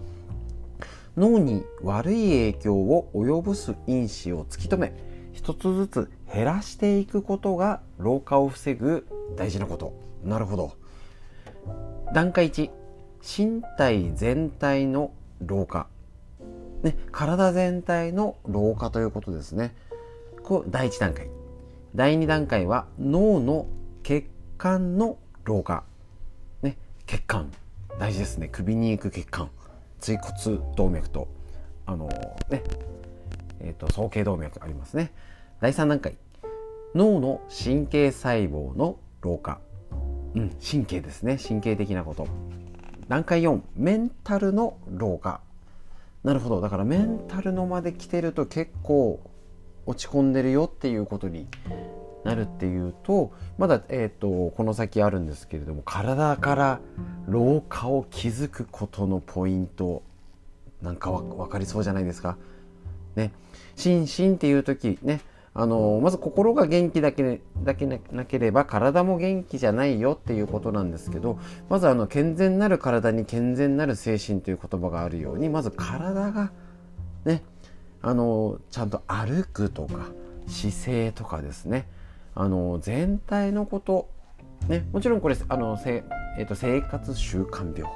脳に悪い影響を及ぼす因子を突き止め一つずつ減らしていくことが老化を防ぐ大事なこと。なるほど。段階1身体全体の老化、ね、体全体の老化ということですね。これ第1段階。第2段階は脳の血管の老化、ね、血管。大事ですね。首に行く血管。椎骨動脈とあのねえーと、総頸動脈ありますね。第3段階。脳の神経細胞の老化、うん、神経ですね。神経的なこと。段階4メンタルの老化。なるほど。だからメンタルのまで来てると結構落ち込んでるよっていうことになるっていうとまだ、えーと、この先あるんですけれども体から老化を気づくことのポイントなんか分かりそうじゃないですか？ね、心身っていう時ね。あのまず心が元気だけだけなければ体も元気じゃないよっていうことなんですけどまずあの健全なる体に健全なる精神という言葉があるようにまず体がねあのちゃんと歩くとか姿勢とかですね。あの全体のこと、ね、もちろんこれあのせ、えーと、生活習慣病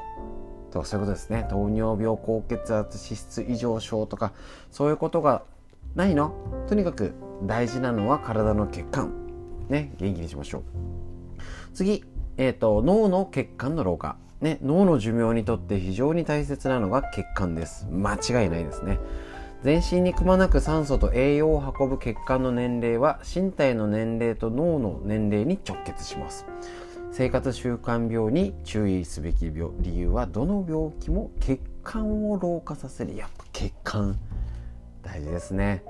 とかそういうことですね。糖尿病高血圧脂質異常症とかそういうことがないの？とにかく大事なのは体の血管。ね元気にしましょう。次、えーと、脳の血管の老化。ね、脳の寿命にとって非常に大切なのが血管です。間違いないですね。全身にくまなく酸素と栄養を運ぶ血管の年齢は身体の年齢と脳の年齢に直結します。生活習慣病に注意すべき病理由はどの病気も血管を老化させる。やっぱ血管。大事ですね。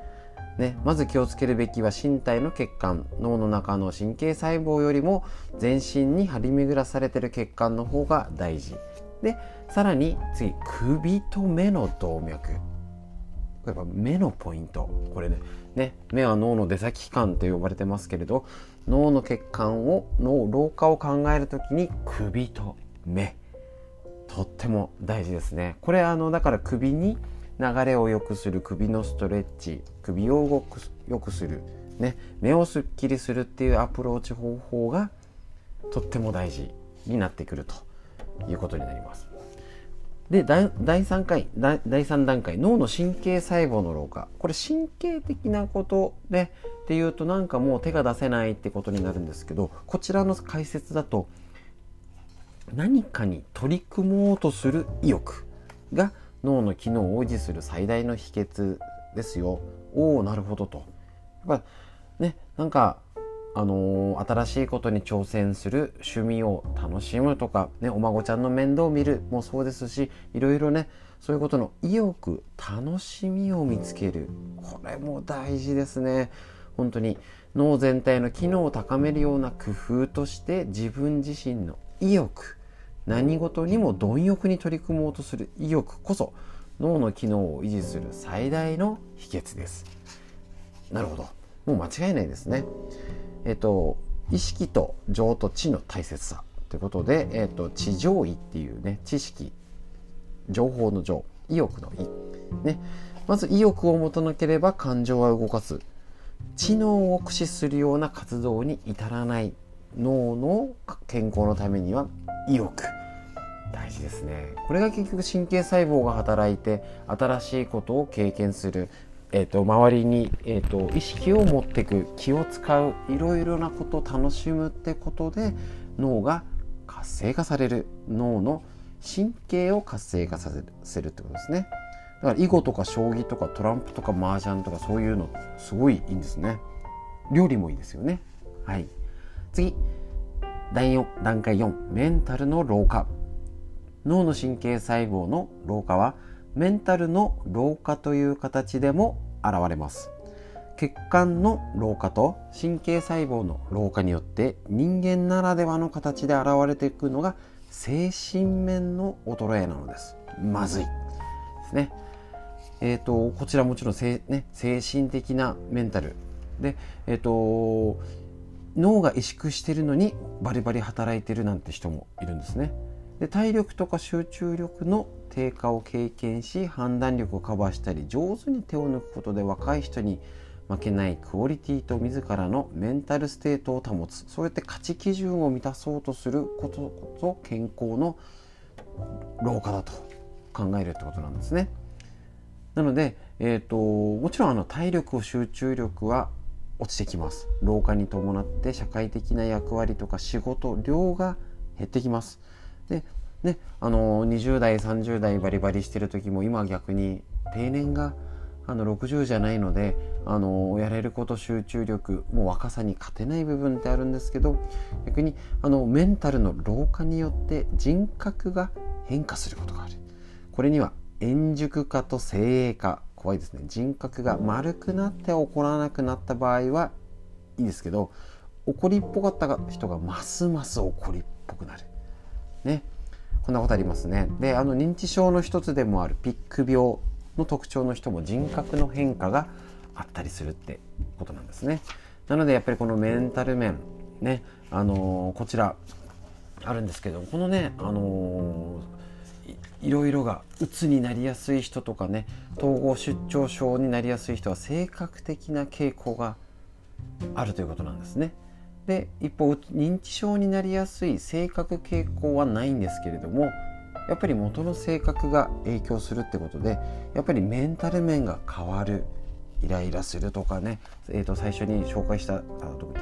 ね、まず気をつけるべきは身体の血管脳の中の神経細胞よりも全身に張り巡らされてる血管の方が大事。でさらに次首と目の動脈。やっぱ目のポイント。これねね目は脳の出先機関と呼ばれてますけれど脳の血管を脳老化を考える時に首と目。とっても大事ですね。これあのだから首に流れを良くする首のストレッチ首を動く良くする、ね、目をすっきりするっていうアプローチ方法がとっても大事になってくるということになります。で第3回第3段階脳の神経細胞の老化これ神経的なことでっていうとなんかもう手が出せないってことになるんですけどこちらの解説だと何かに取り組もうとする意欲が脳の機能を維持する最大の秘訣ですよ。おおなるほどと。やっぱねなんかあのー、新しいことに挑戦する趣味を楽しむとか、ね、お孫ちゃんの面倒を見るもそうですしいろいろねそういうことの意欲楽しみを見つけるこれも大事ですね本当に脳全体の機能を高めるような工夫として自分自身の意欲何事にも貪欲に取り組もうとする意欲こそ脳の機能を維持する最大の秘訣です。なるほど。もう間違いないですね。えっと意識と情と知の大切さ。ということで、えっと、知情意っていうね知識。情報の情。意欲の意。ね。まず意欲を持たなければ感情は動かす。知能を駆使するような活動に至らない。脳の健康のためには意欲。大事ですね。これが結局神経細胞が働いて新しいことを経験する、えーと、周りに、えーと、意識を持っていく気を使ういろいろなことを楽しむってことで脳が活性化される。脳の神経を活性化させるってことですね。だから囲碁とか将棋とかトランプとか麻雀とかそういうのすごいいいんですね。料理もいいですよね。はい。次。第4段階4メンタルの老化。脳の神経細胞の老化はメンタルの老化という形でも現れます。血管の老化と神経細胞の老化によって人間ならではの形で現れていくのが精神面の衰えなのです。まずいですね。えーと、こちらもちろん精,、ね、精神的なメンタルで、えーと脳が萎縮してるのにバリバリ働いてるなんて人もいるんですね。で体力とか集中力の低下を経験し判断力をカバーしたり上手に手を抜くことで若い人に負けないクオリティと自らのメンタルステートを保つ。そうやって価値基準を満たそうとすることこそ健康の老化だと考えるってことなんですね。なので、えーと、もちろんあの体力集中力は落ちてきます。老化に伴って社会的な役割とか仕事量が減ってきます。でねあの20代30代バリバリしてる時も今逆に定年があの60じゃないのであのやれること集中力もう若さに勝てない部分ってあるんですけど逆にあのメンタルの老化によって人格が変化することがある。これには円熟化と精鋭化怖いですね。人格が丸くなって怒らなくなった場合はいいですけど怒りっぽかった人がますます怒りっぽくなる。ね。こんなことありますね。であの認知症の一つでもあるピック病の特徴の人も人格の変化があったりするってことなんですね。なのでやっぱりこのメンタル面ねあのー、こちらあるんですけどこのねあのーいろいろがうつになりやすい人とかね統合失調症になりやすい人は性格的な傾向があるということなんですね。で一方認知症になりやすい性格傾向はないんですけれどもやっぱり元の性格が影響するってことでやっぱりメンタル面が変わるイライラするとかね、えー、と最初に紹介したあどっけ、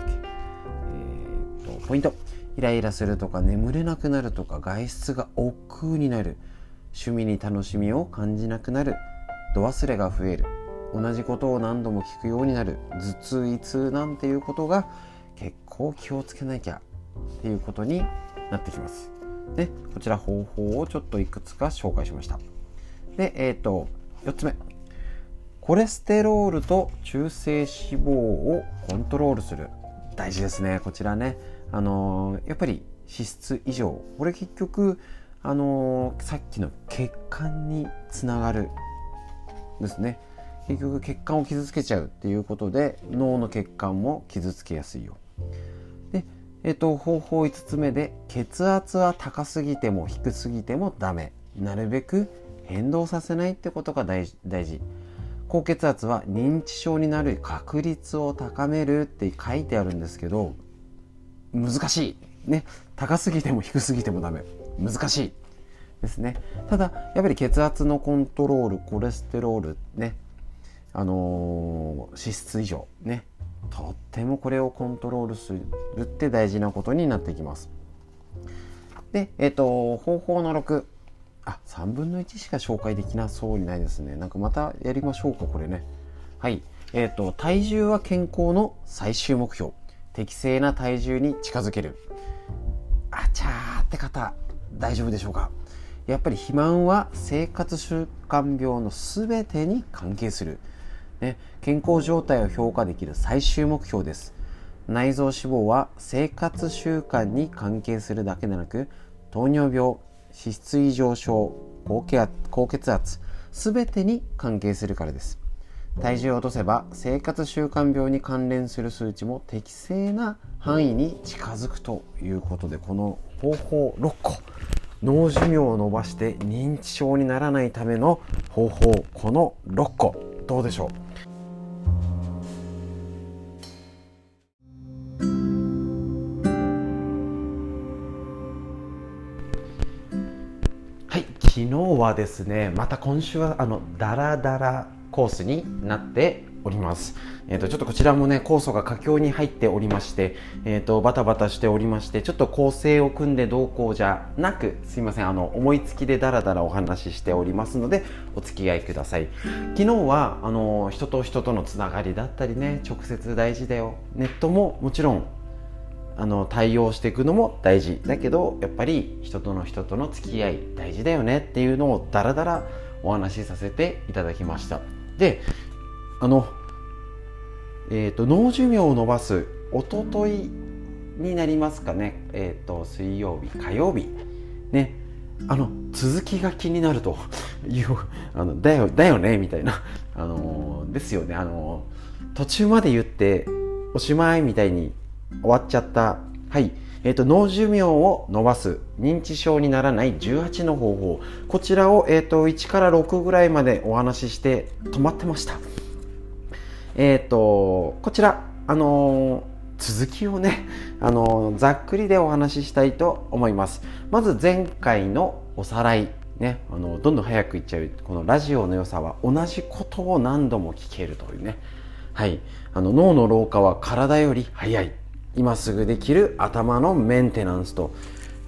えーとポイント。イライラするとか眠れなくなるとか外出が億劫になる趣味に楽しみを感じなくなる度忘れが増える同じことを何度も聞くようになる頭痛胃痛なんていうことが結構気をつけなきゃっていうことになってきます。でこちら方法をちょっといくつか紹介しました。で、えっ、ー、と4つ目。コレステロールと中性脂肪をコントロールする。大事ですねこちらね。あのー、やっぱり脂質異常。これ結局あのー、さっきの血管につながるですね。結局血管を傷つけちゃうっていうことで脳の血管も傷つけやすいよ。で、えっと、方法5つ目で血圧は高すぎても低すぎてもダメ。なるべく変動させないってことが大事。高血圧は認知症になる確率を高めるって書いてあるんですけど難しい。ね。高すぎても低すぎてもダメ。難しい。ですね。ただやっぱり血圧のコントロールコレステロールね。あのー、脂質異常ね。とってもこれをコントロールするって大事なことになってきます。でえっ、ー、と方法の6あ3分の1しか紹介できなそうにないですね。なんかまたやりましょうかこれね。はい。えっ、ー、と体重は健康の最終目標。適正な体重に近づける。あちゃーって方大丈夫でしょうか。やっぱり肥満は生活習慣病の全てに関係する、ね、健康状態を評価できる最終目標です。内臓脂肪は生活習慣に関係するだけでなく糖尿病脂質異常症高血圧全てに関係するからです。体重を落とせば生活習慣病に関連する数値も適正な範囲に近づくということでこの方法6個脳寿命を伸ばして認知症にならないための方法この6個どうでしょう？日はですねまた今週はあのダラダラコースになっております。え、ー、と、ちょっとこちらもね、酵素が佳境に入っておりまして、え、ー、と、バタバタしておりまして、ちょっと構成を組んでどうこうじゃなく、すいません、あの、思いつきでダラダラお話ししておりますので、お付き合いください。昨日は、あの、人と人とのつながりだったりね、直接大事だよ。ネットももちろん、あの、対応していくのも大事。だけど、やっぱり人との人との付き合い大事だよねっていうのをダラダラお話しさせていただきました。で、あの、えっ、ー、と、脳寿命を伸ばす、おとといになりますかね、えっ、ー、と、水曜日、火曜日、ね、あの、続きが気になると いう、あの、だよ、だよね、みたいな、あの、ですよね、あの、途中まで言って、おしまいみたいに終わっちゃった、はい、えっ、ー、と、脳寿命を伸ばす、認知症にならない18の方法。こちらを、えっ、ー、と、1から6ぐらいまでお話しして止まってました。えっ、ー、と、こちら、あの続きをね、あのざっくりでお話ししたいと思います。まず前回のおさらい。ね、あのどんどん早くいっちゃうこのラジオの良さは同じことを何度も聞けるというね、はい、あの脳の老化は体より早い今すぐできる頭のメンテナンスと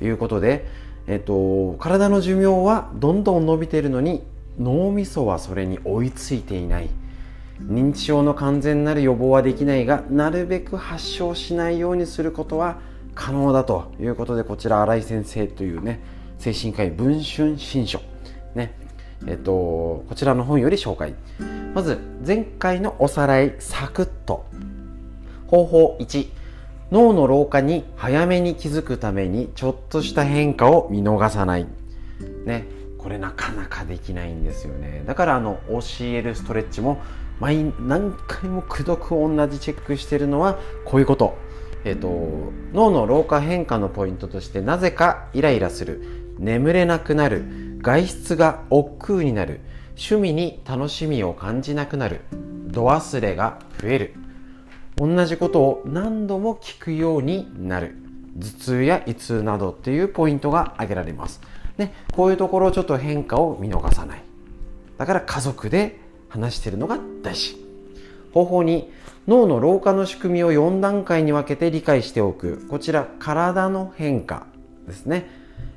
いうことで、えっと、体の寿命はどんどん伸びているのに脳みそはそれに追いついていない。認知症の完全なる予防はできないがなるべく発症しないようにすることは可能だということでこちら新井先生というね精神科医文春新書ね。えっとこちらの本より紹介。まず前回のおさらいサクッと。方法1脳の老化に早めに気づくためにちょっとした変化を見逃さない。ね。これなかなかできないんですよね。だからあの OCL ストレッチも毎何回もくどく同じチェックしてるのはこういうこと。えっ、ー、と、脳の老化変化のポイントとしてなぜかイライラする、眠れなくなる、外出が億劫になる、趣味に楽しみを感じなくなる、度忘れが増える、同じことを何度も聞くようになる。頭痛や胃痛などっていうポイントが挙げられます。ね、こういうところちょっと変化を見逃さない。だから家族で話しているのが大事。方法に脳の老化の仕組みを4段階に分けて理解しておく。こちら体の変化ですね。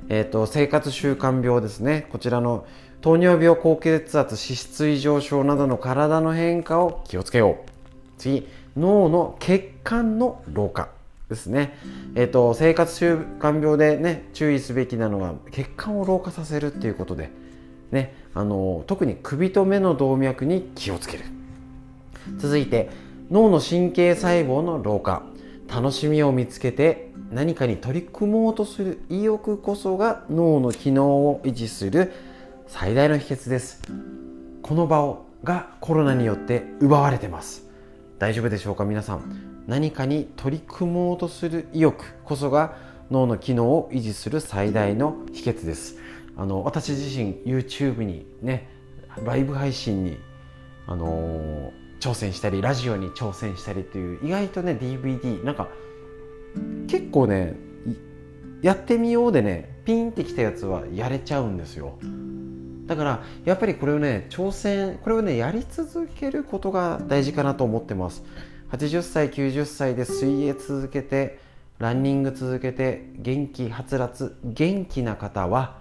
えっ、ー、と生活習慣病ですね。こちらの糖尿病高血圧脂質異常症などの体の変化を気をつけよう。次脳の血管の老化ですね。えっ、ー、と、生活習慣病でね、注意すべきなのは血管を老化させるっていうことで、ね、あの、特に首と目の動脈に気をつける。続いて、脳の神経細胞の老化。楽しみを見つけて何かに取り組もうとする意欲こそが脳の機能を維持する最大の秘訣です。この場をがコロナによって奪われてます。大丈夫でしょうか？皆さん何かに取り組もうとする意欲こそが脳の機能を維持する最大の秘訣です。あの私自身 YouTube にねライブ配信に、あのー、挑戦したりラジオに挑戦したりっていう意外とね DVD なんか結構ねやってみようでねピンってきたやつはやれちゃうんですよ。だからやっぱりこれをね挑戦これをねやり続けることが大事かなと思ってます。80歳90歳で水泳続けてランニング続けて元気はつらつ元気な方は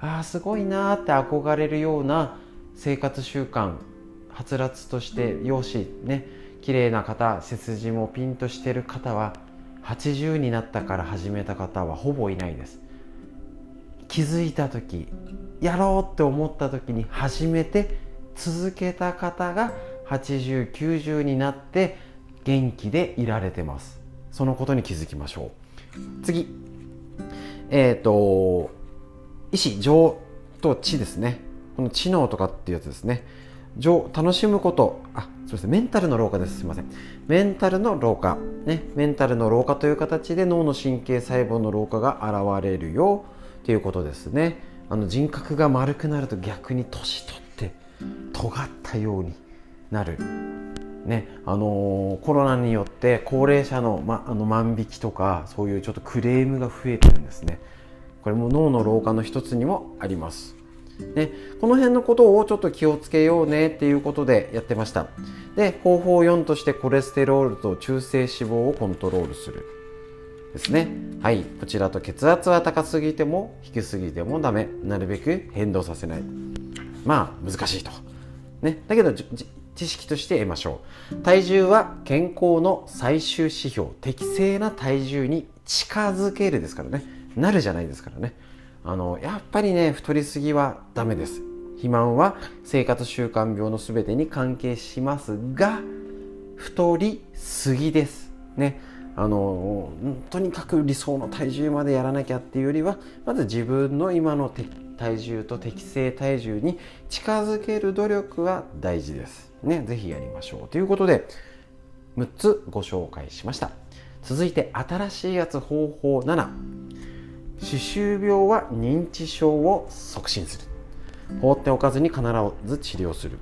ああすごいなーって憧れるような生活習慣はつらつとして容姿ね綺麗な方背筋もピンとしてる方は80になったから始めた方はほぼいないです気づいた時やろうって思った時に始めて続けた方が8090になって元気でいられてます。そのことに気づきましょう。次。えっ、ー、と意思情と知ですね。この知能とかっていうやつですね。情楽しむこと。あそうですねメンタルの老化です。すいません。メンタルの老化。ね。メンタルの老化という形で脳の神経細胞の老化が現れるよ。ということですね。あの人格が丸くなると逆に年取って尖ったようになる。ね。あのー、コロナによって高齢者の,、ま、あの万引きとかそういうちょっとクレームが増えてるんですね。これも脳の老化の一つにもあります。ね、この辺のことをちょっと気をつけようねっていうことでやってました。で方法4としてコレステロールと中性脂肪をコントロールする。ですね。はい。こちらと血圧は高すぎても低すぎてもダメ。なるべく変動させない。まあ難しいと。ね。だけど知識として得ましょう。体重は健康の最終指標。適正な体重に近づけるですからね。なるじゃないですからね。あのやっぱりね太りすぎはダメです。肥満は生活習慣病の全てに関係しますが太りすぎです。ね。あのとにかく理想の体重までやらなきゃっていうよりはまず自分の今の体重と適正体重に近づける努力は大事です。ね是非やりましょうということで6つご紹介しました。続いて新しいやつ方法7歯周病は認知症を促進する。放っておかずに必ず治療する。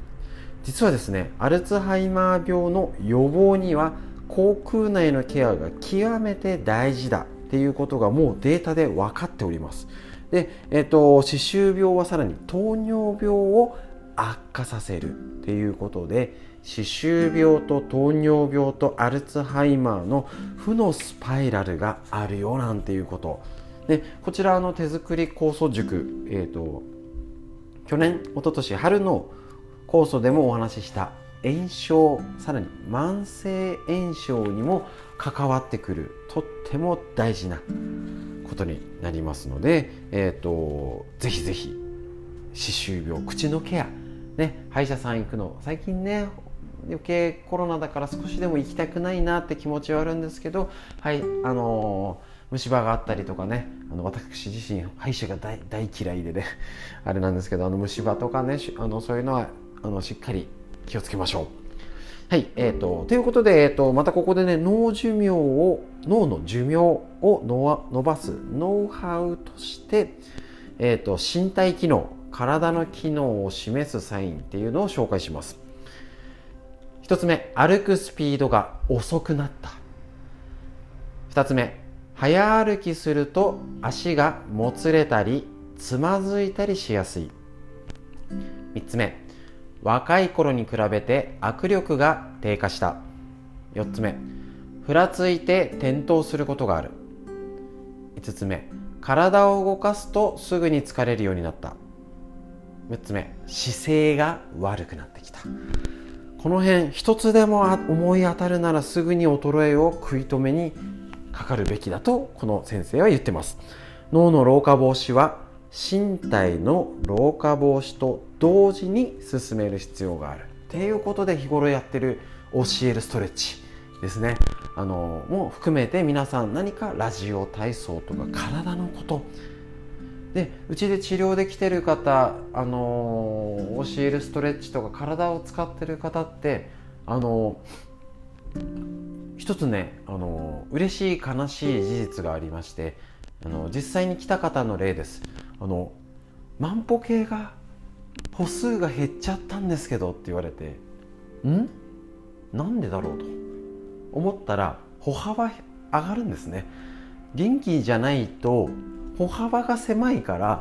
実はですねアルツハイマー病の予防には口腔内のケアが極めて大事だっていうことがもうデータで分かっております。で、えっと、歯周病はさらに糖尿病を悪化させるっていうことで歯周病と糖尿病とアルツハイマーの負のスパイラルがあるよなんていうこと。でこちらの手作り酵素塾、えーと、去年一昨年春の酵素でもお話しした炎症さらに慢性炎症にも関わってくるとっても大事なことになりますので、えーと、ぜひぜひ歯周病口のケア、ね、歯医者さん行くの最近ね余計コロナだから少しでも行きたくないなって気持ちはあるんですけどはいあのー虫歯があったりとかねあの私自身歯医者が大大嫌いでねあれなんですけどあの虫歯とかねあのそういうのはあのしっかり気をつけましょう。はい、えーと、ということで、えーと、またここでね脳寿命を脳の寿命を伸ばすノウハウとして、えーと、身体機能体の機能を示すサインっていうのを紹介します。一つ目歩くスピードが遅くなった。二つ目早歩きすると足がもつれたりつまずいたりしやすい。3つ目若い頃に比べて握力が低下した。4つ目。ふらついて転倒することがある。5つ目。体を動かすとすぐに疲れるようになった。6つ目。姿勢が悪くなってきた。この辺一つでも思い当たるならすぐに衰えを食い止めにかかるべきだとこの先生は言ってます。脳の老化防止は身体の老化防止と同時に進める必要がある。っていうことで日頃やってる教えるストレッチですね。あのも含めて皆さん何かラジオ体操とか体のこと。でうちで治療できてる方あの教えるストレッチとか体を使ってる方ってあの一つねあの嬉しい悲しい事実がありましてあの実際に来た方の例です。あの万歩計が歩数が減っちゃったんですけどって言われてん？なんでだろうと。思ったら歩幅上がるんですね。元気じゃないと歩幅が狭いから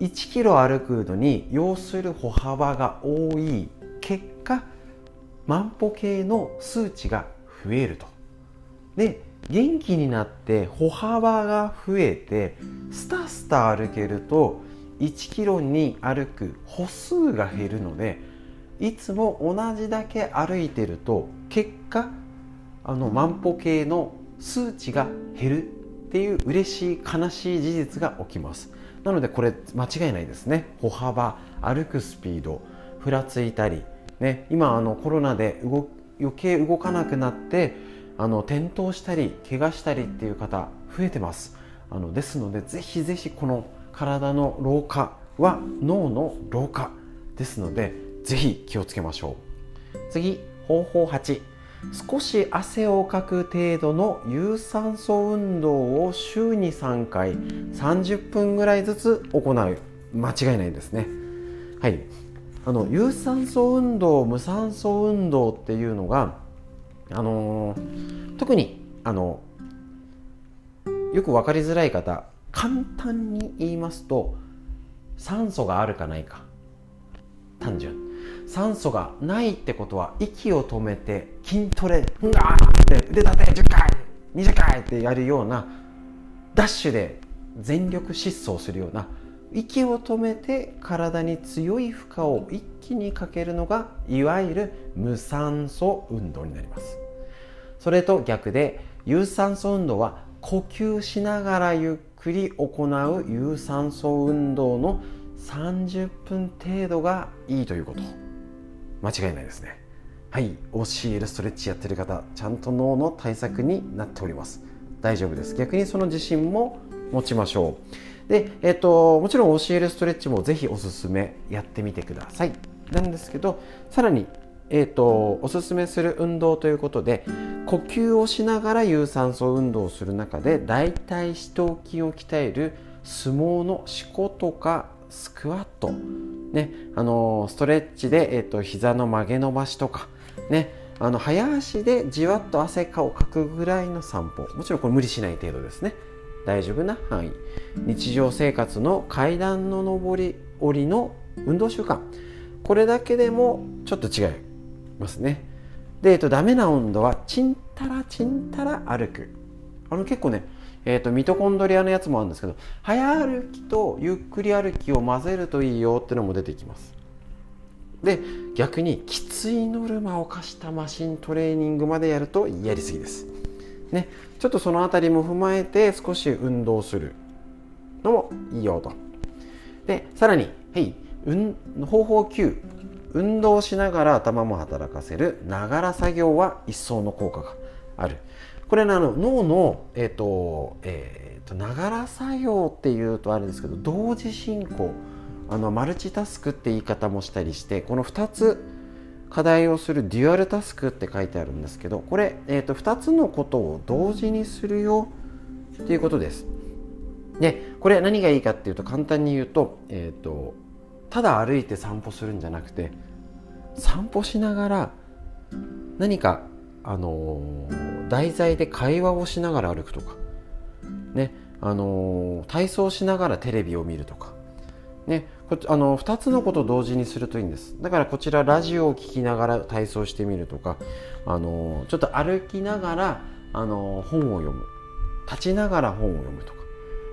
1キロ歩くのに要する歩幅が多い結果万歩計の数値が増えると。で元気になって歩幅が増えてスタスタ歩けると1キロに歩く歩数が減るのでいつも同じだけ歩いてると結果あの万歩計の数値が減るっていう嬉しい悲しい事実が起きます。なのでこれ間違いないですね。歩幅歩くスピードふらついたり、ね、今あのコロナで動余計動かなくなってあの転倒したり怪我したりっていう方増えてます。あのですのでぜひぜひこの体の老化は脳の老化ですのでぜひ気をつけましょう。次方法8少し汗をかく程度の有酸素運動を週に3回30分ぐらいずつ行う。間違いないですね。はい。あの有酸素運動無酸素運動っていうのがあのー、特にあのよく分かりづらい方簡単に言いますと酸素があるかないか。単純。酸素がないってことは息を止めて筋トレうわーって腕立て10回20回ってやるようなダッシュで全力疾走するような息を止めて体に強い負荷を一気にかけるのがいわゆる無酸素運動になります。それと逆で有酸素運動は呼吸しながらゆっくり行う有酸素運動の30分程度がいいということ。間違いないですね。はい OCL ストレッチやってる方ちゃんと脳の対策になっております。大丈夫です。逆にその自信も持ちましょう。で、えっと、もちろん OCL ストレッチもぜひおすすめやってみてください。なんですけどさらにえーと、おすすめする運動ということで呼吸をしながら有酸素運動をする中で大腿四頭筋を鍛える相撲の四股とかスクワット、ねあのストレッチで、えーと、膝の曲げ伸ばしとか、ね、あの早足でじわっと汗かをかくぐらいの散歩。もちろんこれ無理しない程度ですね。大丈夫な範囲。日常生活の階段の上り下りの運動習慣。これだけでもちょっと違うますね。で、えっと、ダメな温度はちんたらちんたら歩く。あの結構ねえーと、ミトコンドリアのやつもあるんですけど早歩きとゆっくり歩きを混ぜるといいよっていうのも出てきます。で逆にきついノルマを課したマシントレーニングまでやるとやりすぎです。ねちょっとその辺りも踏まえて少し運動するのもいいよと。でさらに、はい、方法9運動しながら頭も働かせるながら作業は一層の効果がある。これねあの脳のえっ、ー、とえっ、ー、とながら作業っていうとあれですけど同時進行。あのマルチタスクって言い方もしたりしてこの2つ課題をするデュアルタスクって書いてあるんですけどこれ、えーと、2つのことを同時にするよっていうことです。でこれ何がいいかっていうと簡単に言うと,、えーとただ歩いて散歩するんじゃなくて散歩しながら何かあの題材で会話をしながら歩くとかねあの体操しながらテレビを見るとかねあの2つのことを同時にするといいんです。だからこちらラジオを聴きながら体操してみるとかあのちょっと歩きながらあの本を読む。立ちながら本を読むとか。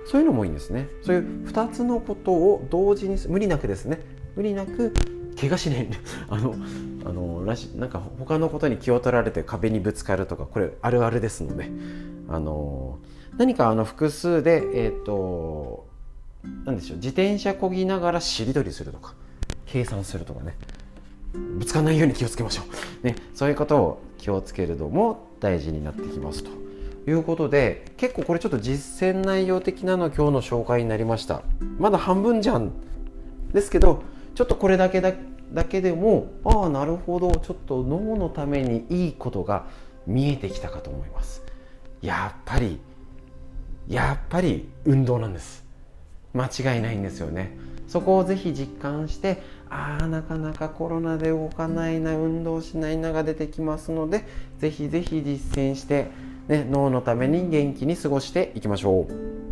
そういうのもいいんですね。そういう2つのことを同時に無理なくですね。無理なく怪我しない。あのあのらしなんか他のことに気を取られて壁にぶつかるとかこれあるあるですので。あの何かあの複数でえっ、ー、と何でしょう自転車こぎながらしりとりするとか計算するとかね。ぶつかんないように気をつけましょう、ね、そういうことを気をつけるのも大事になってきます。ということで結構これちょっと実践内容的なの今日の紹介になりました。まだ半分じゃんですけどちょっとこれだけだだけでもああなるほど。ちょっと脳のためにいいことが見えてきたかと思います。やっぱりやっぱり運動なんです。間違いないんですよねそこをぜひ実感してああなかなかコロナで動かないな運動しないなが出てきますのでぜひぜひ実践して、ね、脳のために元気に過ごしていきましょう。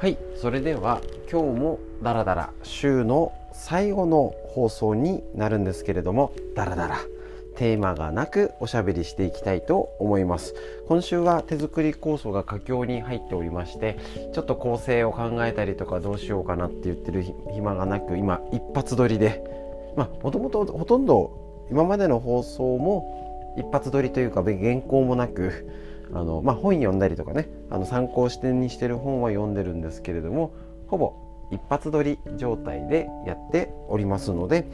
はいそれでは今日もダラダラ週の最後の放送になるんですけれどもダラダラテーマがなくおしゃべりしていきたいと思います。今週は手作り構想が佳境に入っておりましてちょっと構成を考えたりとかどうしようかなって言ってる暇がなく今一発撮りでまあもともとほとんど今までの放送も一発撮りというか原稿もなくあの、まあ、本読んだりとかねあの参考視点にしてる本は読んでるんですけれどもほぼ一発撮り状態でやっておりますので、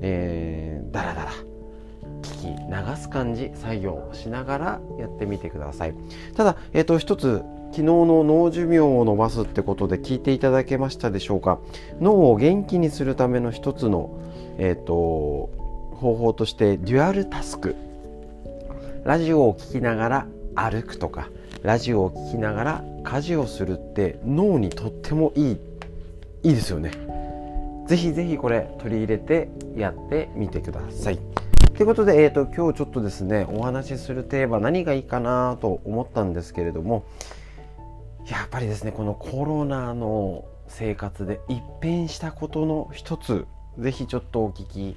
えー、だらだら聞き流す感じ作業しながらやってみてください。ただ、えーと、一つ昨日の脳寿命を伸ばすってことで聞いていただけましたでしょうか。脳を元気にするための一つの、えーと方法としてデュアルタスク。ラジオを聴きながら歩くとかラジオを聴きながら家事をするって脳にとってもいいいいですよね。ぜひぜひこれ取り入れてやってみてください。ということで、えーと、今日ちょっとですねお話しするテーマ何がいいかなと思ったんですけれどもやっぱりですねこのコロナの生活で一変したことの一つぜひちょっとお聞き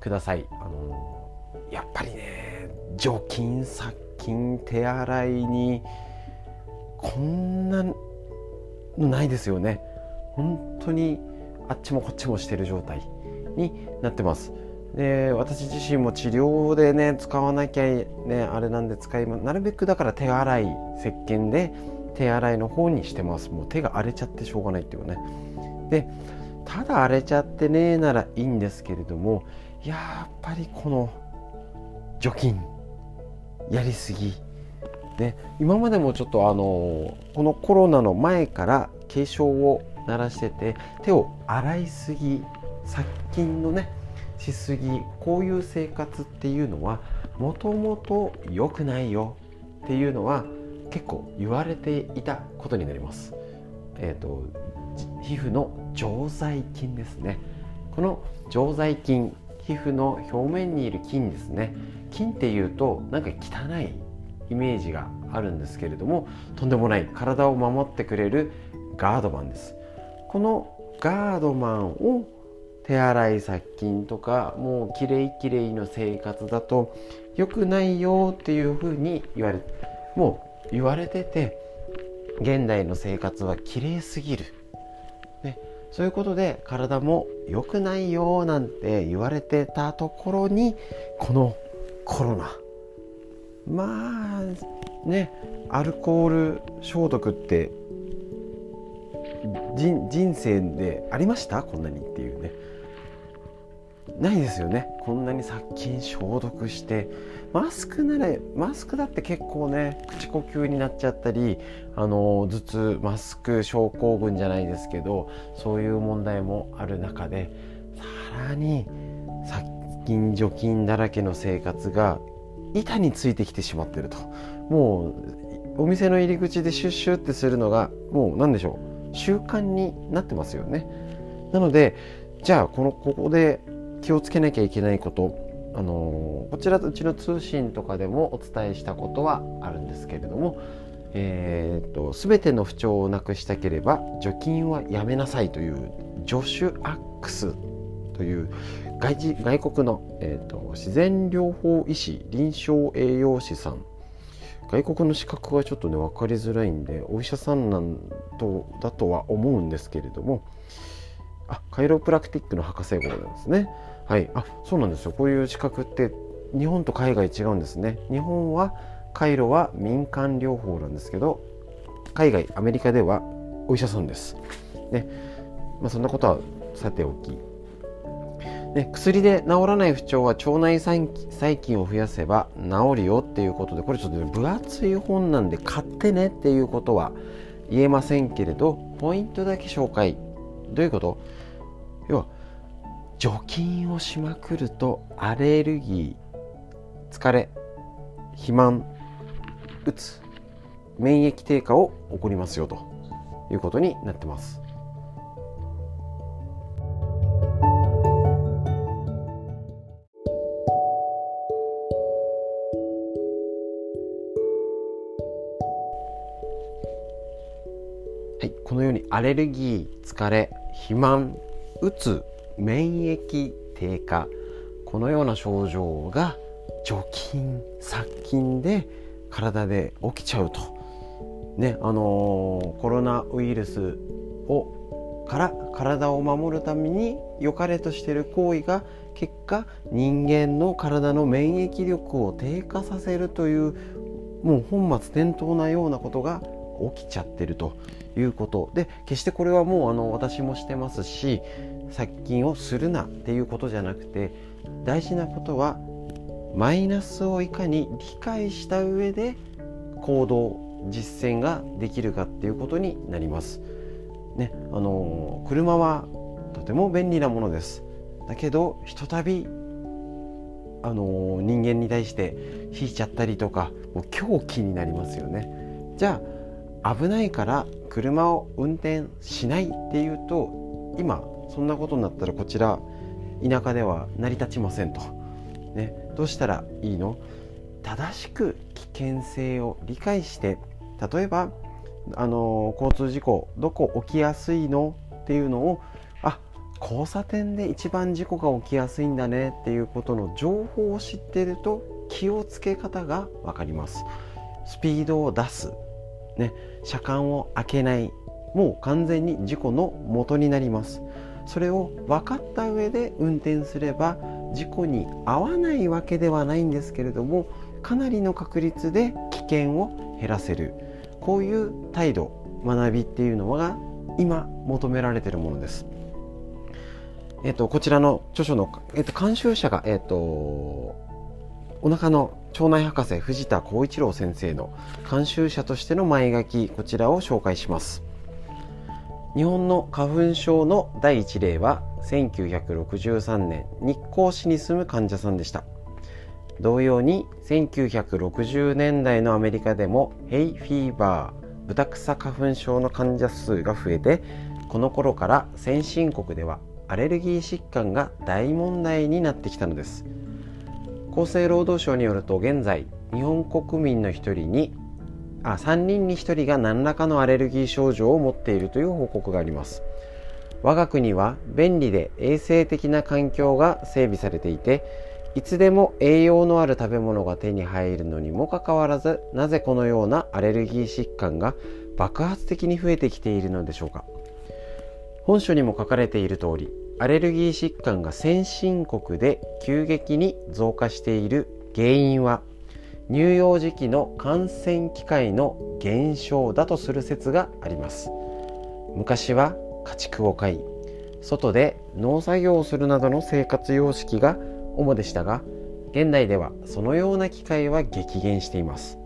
ください。あのやっぱりね除菌殺菌手洗いにこんなのないですよね。本当にあっちもこっちもしてる状態になってます。で私自身も治療でね使わなきゃねあれなんで使いなるべくだから手洗い石鹸で手洗いの方にしてます。もう手が荒れちゃってしょうがないっていうね。でただ荒れちゃってねならいいんですけれどもやっぱりこの除菌。やりすぎ。で今までもちょっとあのこのコロナの前から警鐘を鳴らしてて手を洗いすぎ殺菌のねしすぎこういう生活っていうのはもともと良くないよっていうのは結構言われていたことになります。えー、と皮膚の常在菌ですね。この常在菌皮膚の表面にいる菌ですね。菌っていうとなんか汚いイメージがあるんですけれどもとんでもない体を守ってくれるガードマンです。このガードマンを手洗い殺菌とかもうきれいきれいの生活だと良くないよっていうふうに言われもう言われてて現代の生活はきれいすぎる、ね、そういうことで体も良くないよなんて言われてたところにこのコロナ。まあねアルコール消毒って人生でありました？こんなにっていうね。ないですよね。こんなに殺菌消毒してマスクならマスクだって結構ね口呼吸になっちゃったりあの頭痛マスク症候群じゃないですけどそういう問題もある中でさらに殺菌除菌だらけの生活が板についてきてしまってると。もうお店の入り口でシュッシュってするのがもう何でしょう？習慣になってますよね。なのでじゃあこのここで気をつけなきゃいけないことあのこちらうちの通信とかでもお伝えしたことはあるんですけれどもえーと、全ての不調をなくしたければ除菌はやめなさいというジョシュ・アックスという外外国の、えーと、自然療法医師臨床栄養士さん。外国の資格はちょっとね分かりづらいんでお医者さんなんとだとは思うんですけれども。あカイロプラクティックの博士号なんですね。はい。あそうなんですよ。こういう資格って日本と海外違うんですね。日本はカイロは民間療法なんですけど海外アメリカではお医者さんです。ね。まあそんなことはさておき。ね、薬で治らない不調は腸内細菌を増やせば治るよっていうことでこれちょっと、ね、分厚い本なんで買ってねっていうことは言えませんけれどポイントだけ紹介。どういうこと？要は除菌をしまくるとアレルギー疲れ肥満うつ免疫低下を起こりますよということになってます。このようにアレルギー疲れ肥満うつ免疫低下このような症状が除菌殺菌で体で起きちゃうと。ねあのー、コロナウイルスをから体を守るために良かれとしてる行為が結果人間の体の免疫力を低下させるというもう本末転倒なようなことが起きちゃってるということで決してこれはもうあの私もしてますし殺菌をするなっていうことじゃなくて大事なことはマイナスをいかに理解した上で行動実践ができるかっていうことになります。ね、あの車はとても便利なものです。だけどひとたびあの人間に対して引いちゃったりとかもう狂気になりますよね。じゃあ危ないから車を運転しないっていうと今そんなことになったらこちら田舎では成り立ちませんと。ね、どうしたらいいの？正しく危険性を理解して例えばあの交通事故どこ起きやすいの？っていうのをあ交差点で一番事故が起きやすいんだね。っていうことの情報を知ってると気をつけ方が分かります。スピードを出す、ね、車間を開けないもう完全に事故の元になりますそれを分かった上で運転すれば事故に遭わないわけではないんですけれどもかなりの確率で危険を減らせるこういう態度学びっていうのが今求められているものです。えっと、こちらの著書の、えっと、監修者が、えっと、お腹の腸内博士藤田浩一郎先生の監修者としての前書きこちらを紹介します。日本の花粉症の第一例は1963年日光市に住む患者さんでした同様に1960年代のアメリカでもヘイフィーバーブタクサ花粉症の患者数が増えてこの頃から先進国ではアレルギー疾患が大問題になってきたのです厚生労働省によると現在日本国民の1人にあ3人に1人が何らかのアレルギー症状を持っているという報告があります。我が国は便利で衛生的な環境が整備されていていつでも栄養のある食べ物が手に入るのにもかかわらずなぜこのようなアレルギー疾患が爆発的に増えてきているのでしょうか。本書にも書かれている通りアレルギー疾患が先進国で急激に増加している原因は乳幼児期の感染機会の減少だとする説があります。昔は家畜を飼い外で農作業をするなどの生活様式が主でしたが現代ではそのような機会は激減しています。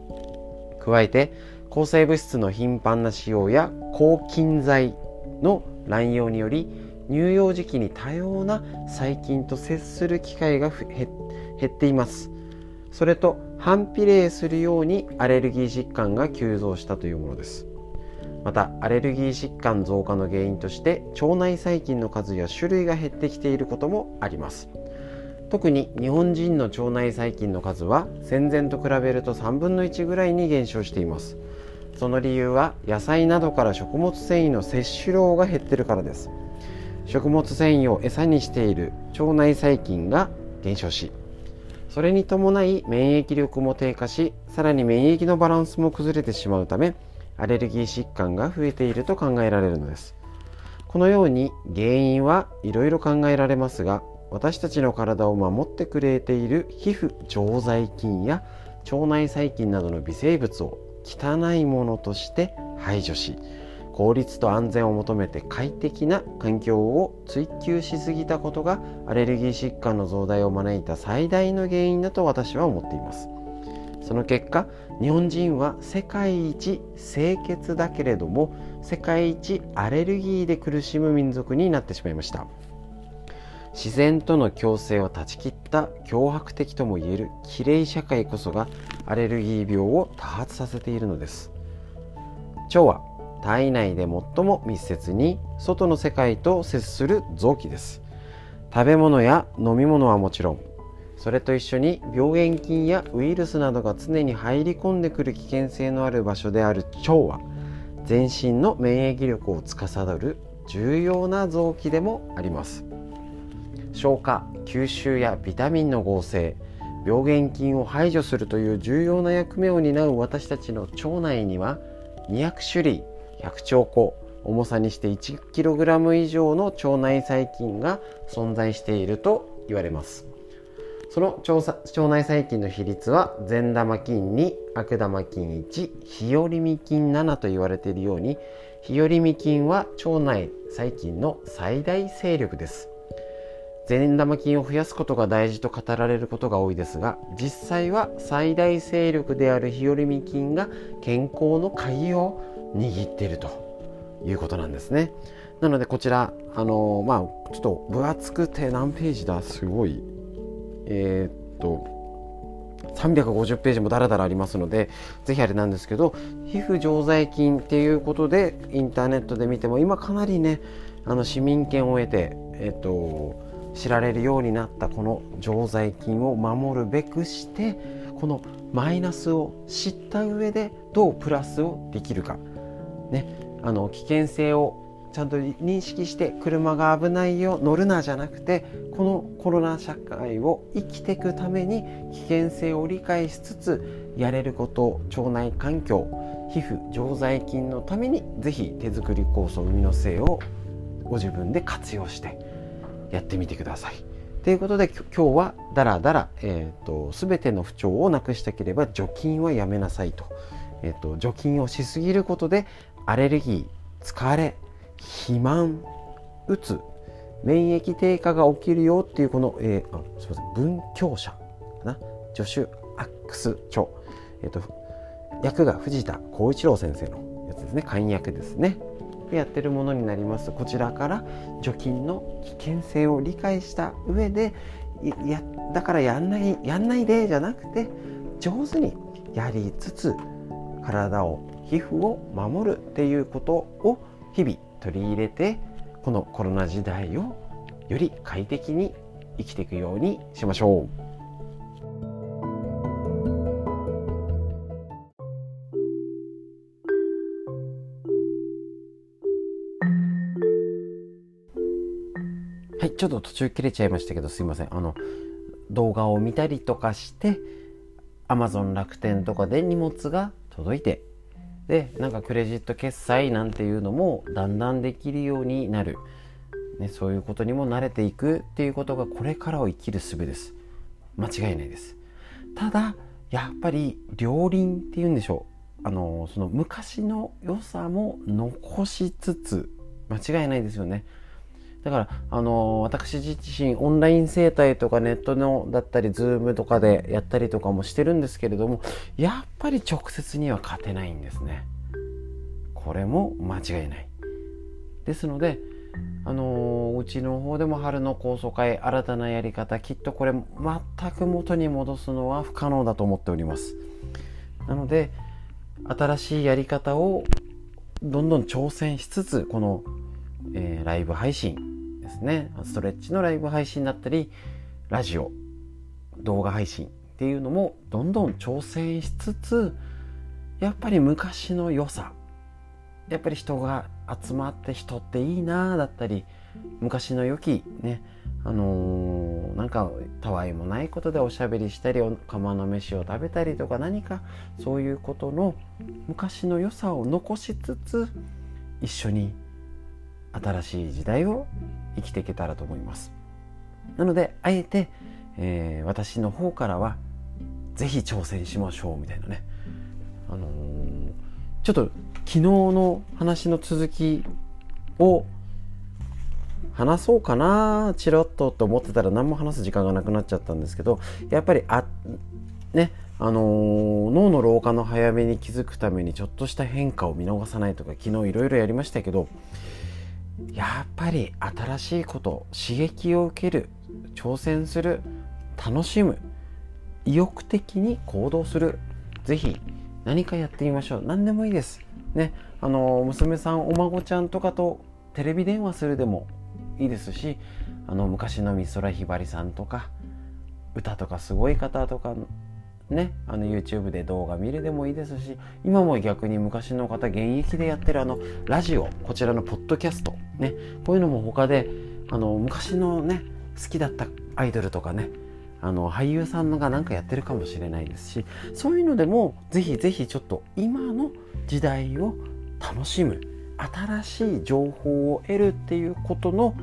加えて抗生物質の頻繁な使用や抗菌剤の乱用により乳幼児期に多様な細菌と接する機会が減っています。それと反比例するようにアレルギー疾患が急増したというものです。またアレルギー疾患増加の原因として腸内細菌の数や種類が減ってきていることもあります。特に日本人の腸内細菌の数は戦前と比べると3分の1ぐらいに減少しています。その理由は野菜などから食物繊維の摂取量が減ってるからです。食物繊維を餌にしている腸内細菌が減少しそれに伴い免疫力も低下しさらに免疫のバランスも崩れてしまうためアレルギー疾患が増えていると考えられるのです。このように原因はいろいろ考えられますが私たちの体を守ってくれている皮膚常在菌や腸内細菌などの微生物を汚いものとして排除し効率と安全を求めて快適な環境を追求しすぎたことがアレルギー疾患の増大を招いた最大の原因だと私は思っています。その結果日本人は世界一清潔だけれども世界一アレルギーで苦しむ民族になってしまいました。自然との共生を断ち切った脅迫的ともいえるきれい社会こそがアレルギー病を多発させているのです。腸は体内で最も密接に外の世界と接する臓器です。食べ物や飲み物はもちろんそれと一緒に病原菌やウイルスなどが常に入り込んでくる危険性のある場所である腸は全身の免疫力を司る重要な臓器でもあります。消化吸収やビタミンの合成病原菌を排除するという重要な役目を担う私たちの腸内には200種類100兆個重さにして 1kg 以上の腸内細菌が存在していると言われます。その腸内細菌の比率は善玉菌2悪玉菌1日和見菌7と言われているように日和見菌は腸内細菌の最大勢力です。善玉菌を増やすことが大事と語られることが多いですが実際は最大勢力である日和見菌が健康の鍵を握っているということなんですね。なのでこちらあのまあちょっと分厚くて何ページだ？すごい。えー、っと350ページもだらだらありますのでぜひあれなんですけど皮膚常在菌っていうことでインターネットで見ても今かなりねあの市民権を得てえっと知られるようになったこの常在菌を守るべくしてこのマイナスを知った上でどうプラスをできるか、ね、あの危険性をちゃんと認識して車が危ないよ乗るなじゃなくてこのコロナ社会を生きていくために危険性を理解しつつやれること腸内環境皮膚常在菌のために是非手作り酵素海の精をご自分で活用してやってみてください。ということで今日はだらだら、えーと、全ての不調をなくしたければ除菌はやめなさいと,、えーと、除菌をしすぎることでアレルギー疲れ肥満うつ免疫低下が起きるよっていうこの、えー、あすみません文教者かな？助手アックス著、えーと、と役が藤田浩一郎先生のやつですね。簡約ですね。でやってるものになります。こちらから除菌の危険性を理解した上でやだからやんないやんないでじゃなくて上手にやりつつ体を皮膚を守るっていうことを日々取り入れてこのコロナ時代をより快適に生きていくようにしましょう。はいちょっと途中切れちゃいましたけどすいませんあの動画を見たりとかして Amazon 楽天とかで荷物が届いてでなんかクレジット決済なんていうのもだんだんできるようになる、ね、そういうことにも慣れていくっていうことがこれからを生きる術です。間違いないです。ただやっぱり両輪っていうんでしょう。あのその昔の良さも残しつつ間違いないですよね。だから、あの私自身オンライン生態とかネットのだったりズームとかでやったりとかもしてるんですけれどもやっぱり直接には勝てないんですね。これも間違いない。ですのであのうちの方でも春の高層会新たなやり方きっとこれ全く元に戻すのは不可能だと思っております。なので新しいやり方をどんどん挑戦しつつこの、えー、ライブ配信ですね。ストレッチのライブ配信だったりラジオ動画配信っていうのもどんどん挑戦しつつやっぱり昔の良さ。やっぱり人が集まって人っていいなだったり昔の良きねあのー、なんかたわいもないことでおしゃべりしたり釜の飯を食べたりとか何かそういうことの昔の良さを残しつつ一緒に新しい時代を生きていけたらと思います。なのであえて、えー、私の方からは是非挑戦しましょうみたいなね。あのー、ちょっと昨日の話の続きを話そうかなチロッとと思ってたら何も話す時間がなくなっちゃったんですけどやっぱりあねあのー、脳の老化の早めに気づくためにちょっとした変化を見逃さないとか昨日いろいろやりましたけどやっぱり新しいこと刺激を受ける挑戦する楽しむ意欲的に行動する。是非何かやってみましょう。何でもいいです。ね。あの娘さんお孫ちゃんとかとテレビ電話するでもいいですしあの昔の美空ひばりさんとか歌とかすごい方とかね、あの YouTube で動画見るでもいいですし今も逆に昔の方現役でやってるあのラジオこちらのポッドキャストねこういうのも他であの昔のね好きだったアイドルとかねあの俳優さんが何かやってるかもしれないですしそういうのでもぜひぜひちょっと今の時代を楽しむ新しい情報を得るっていうことの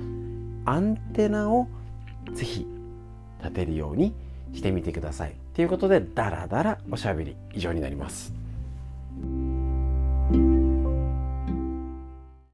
アンテナをぜひ立てるようにしてみてください。ということでダラダラおしゃべり以上になります。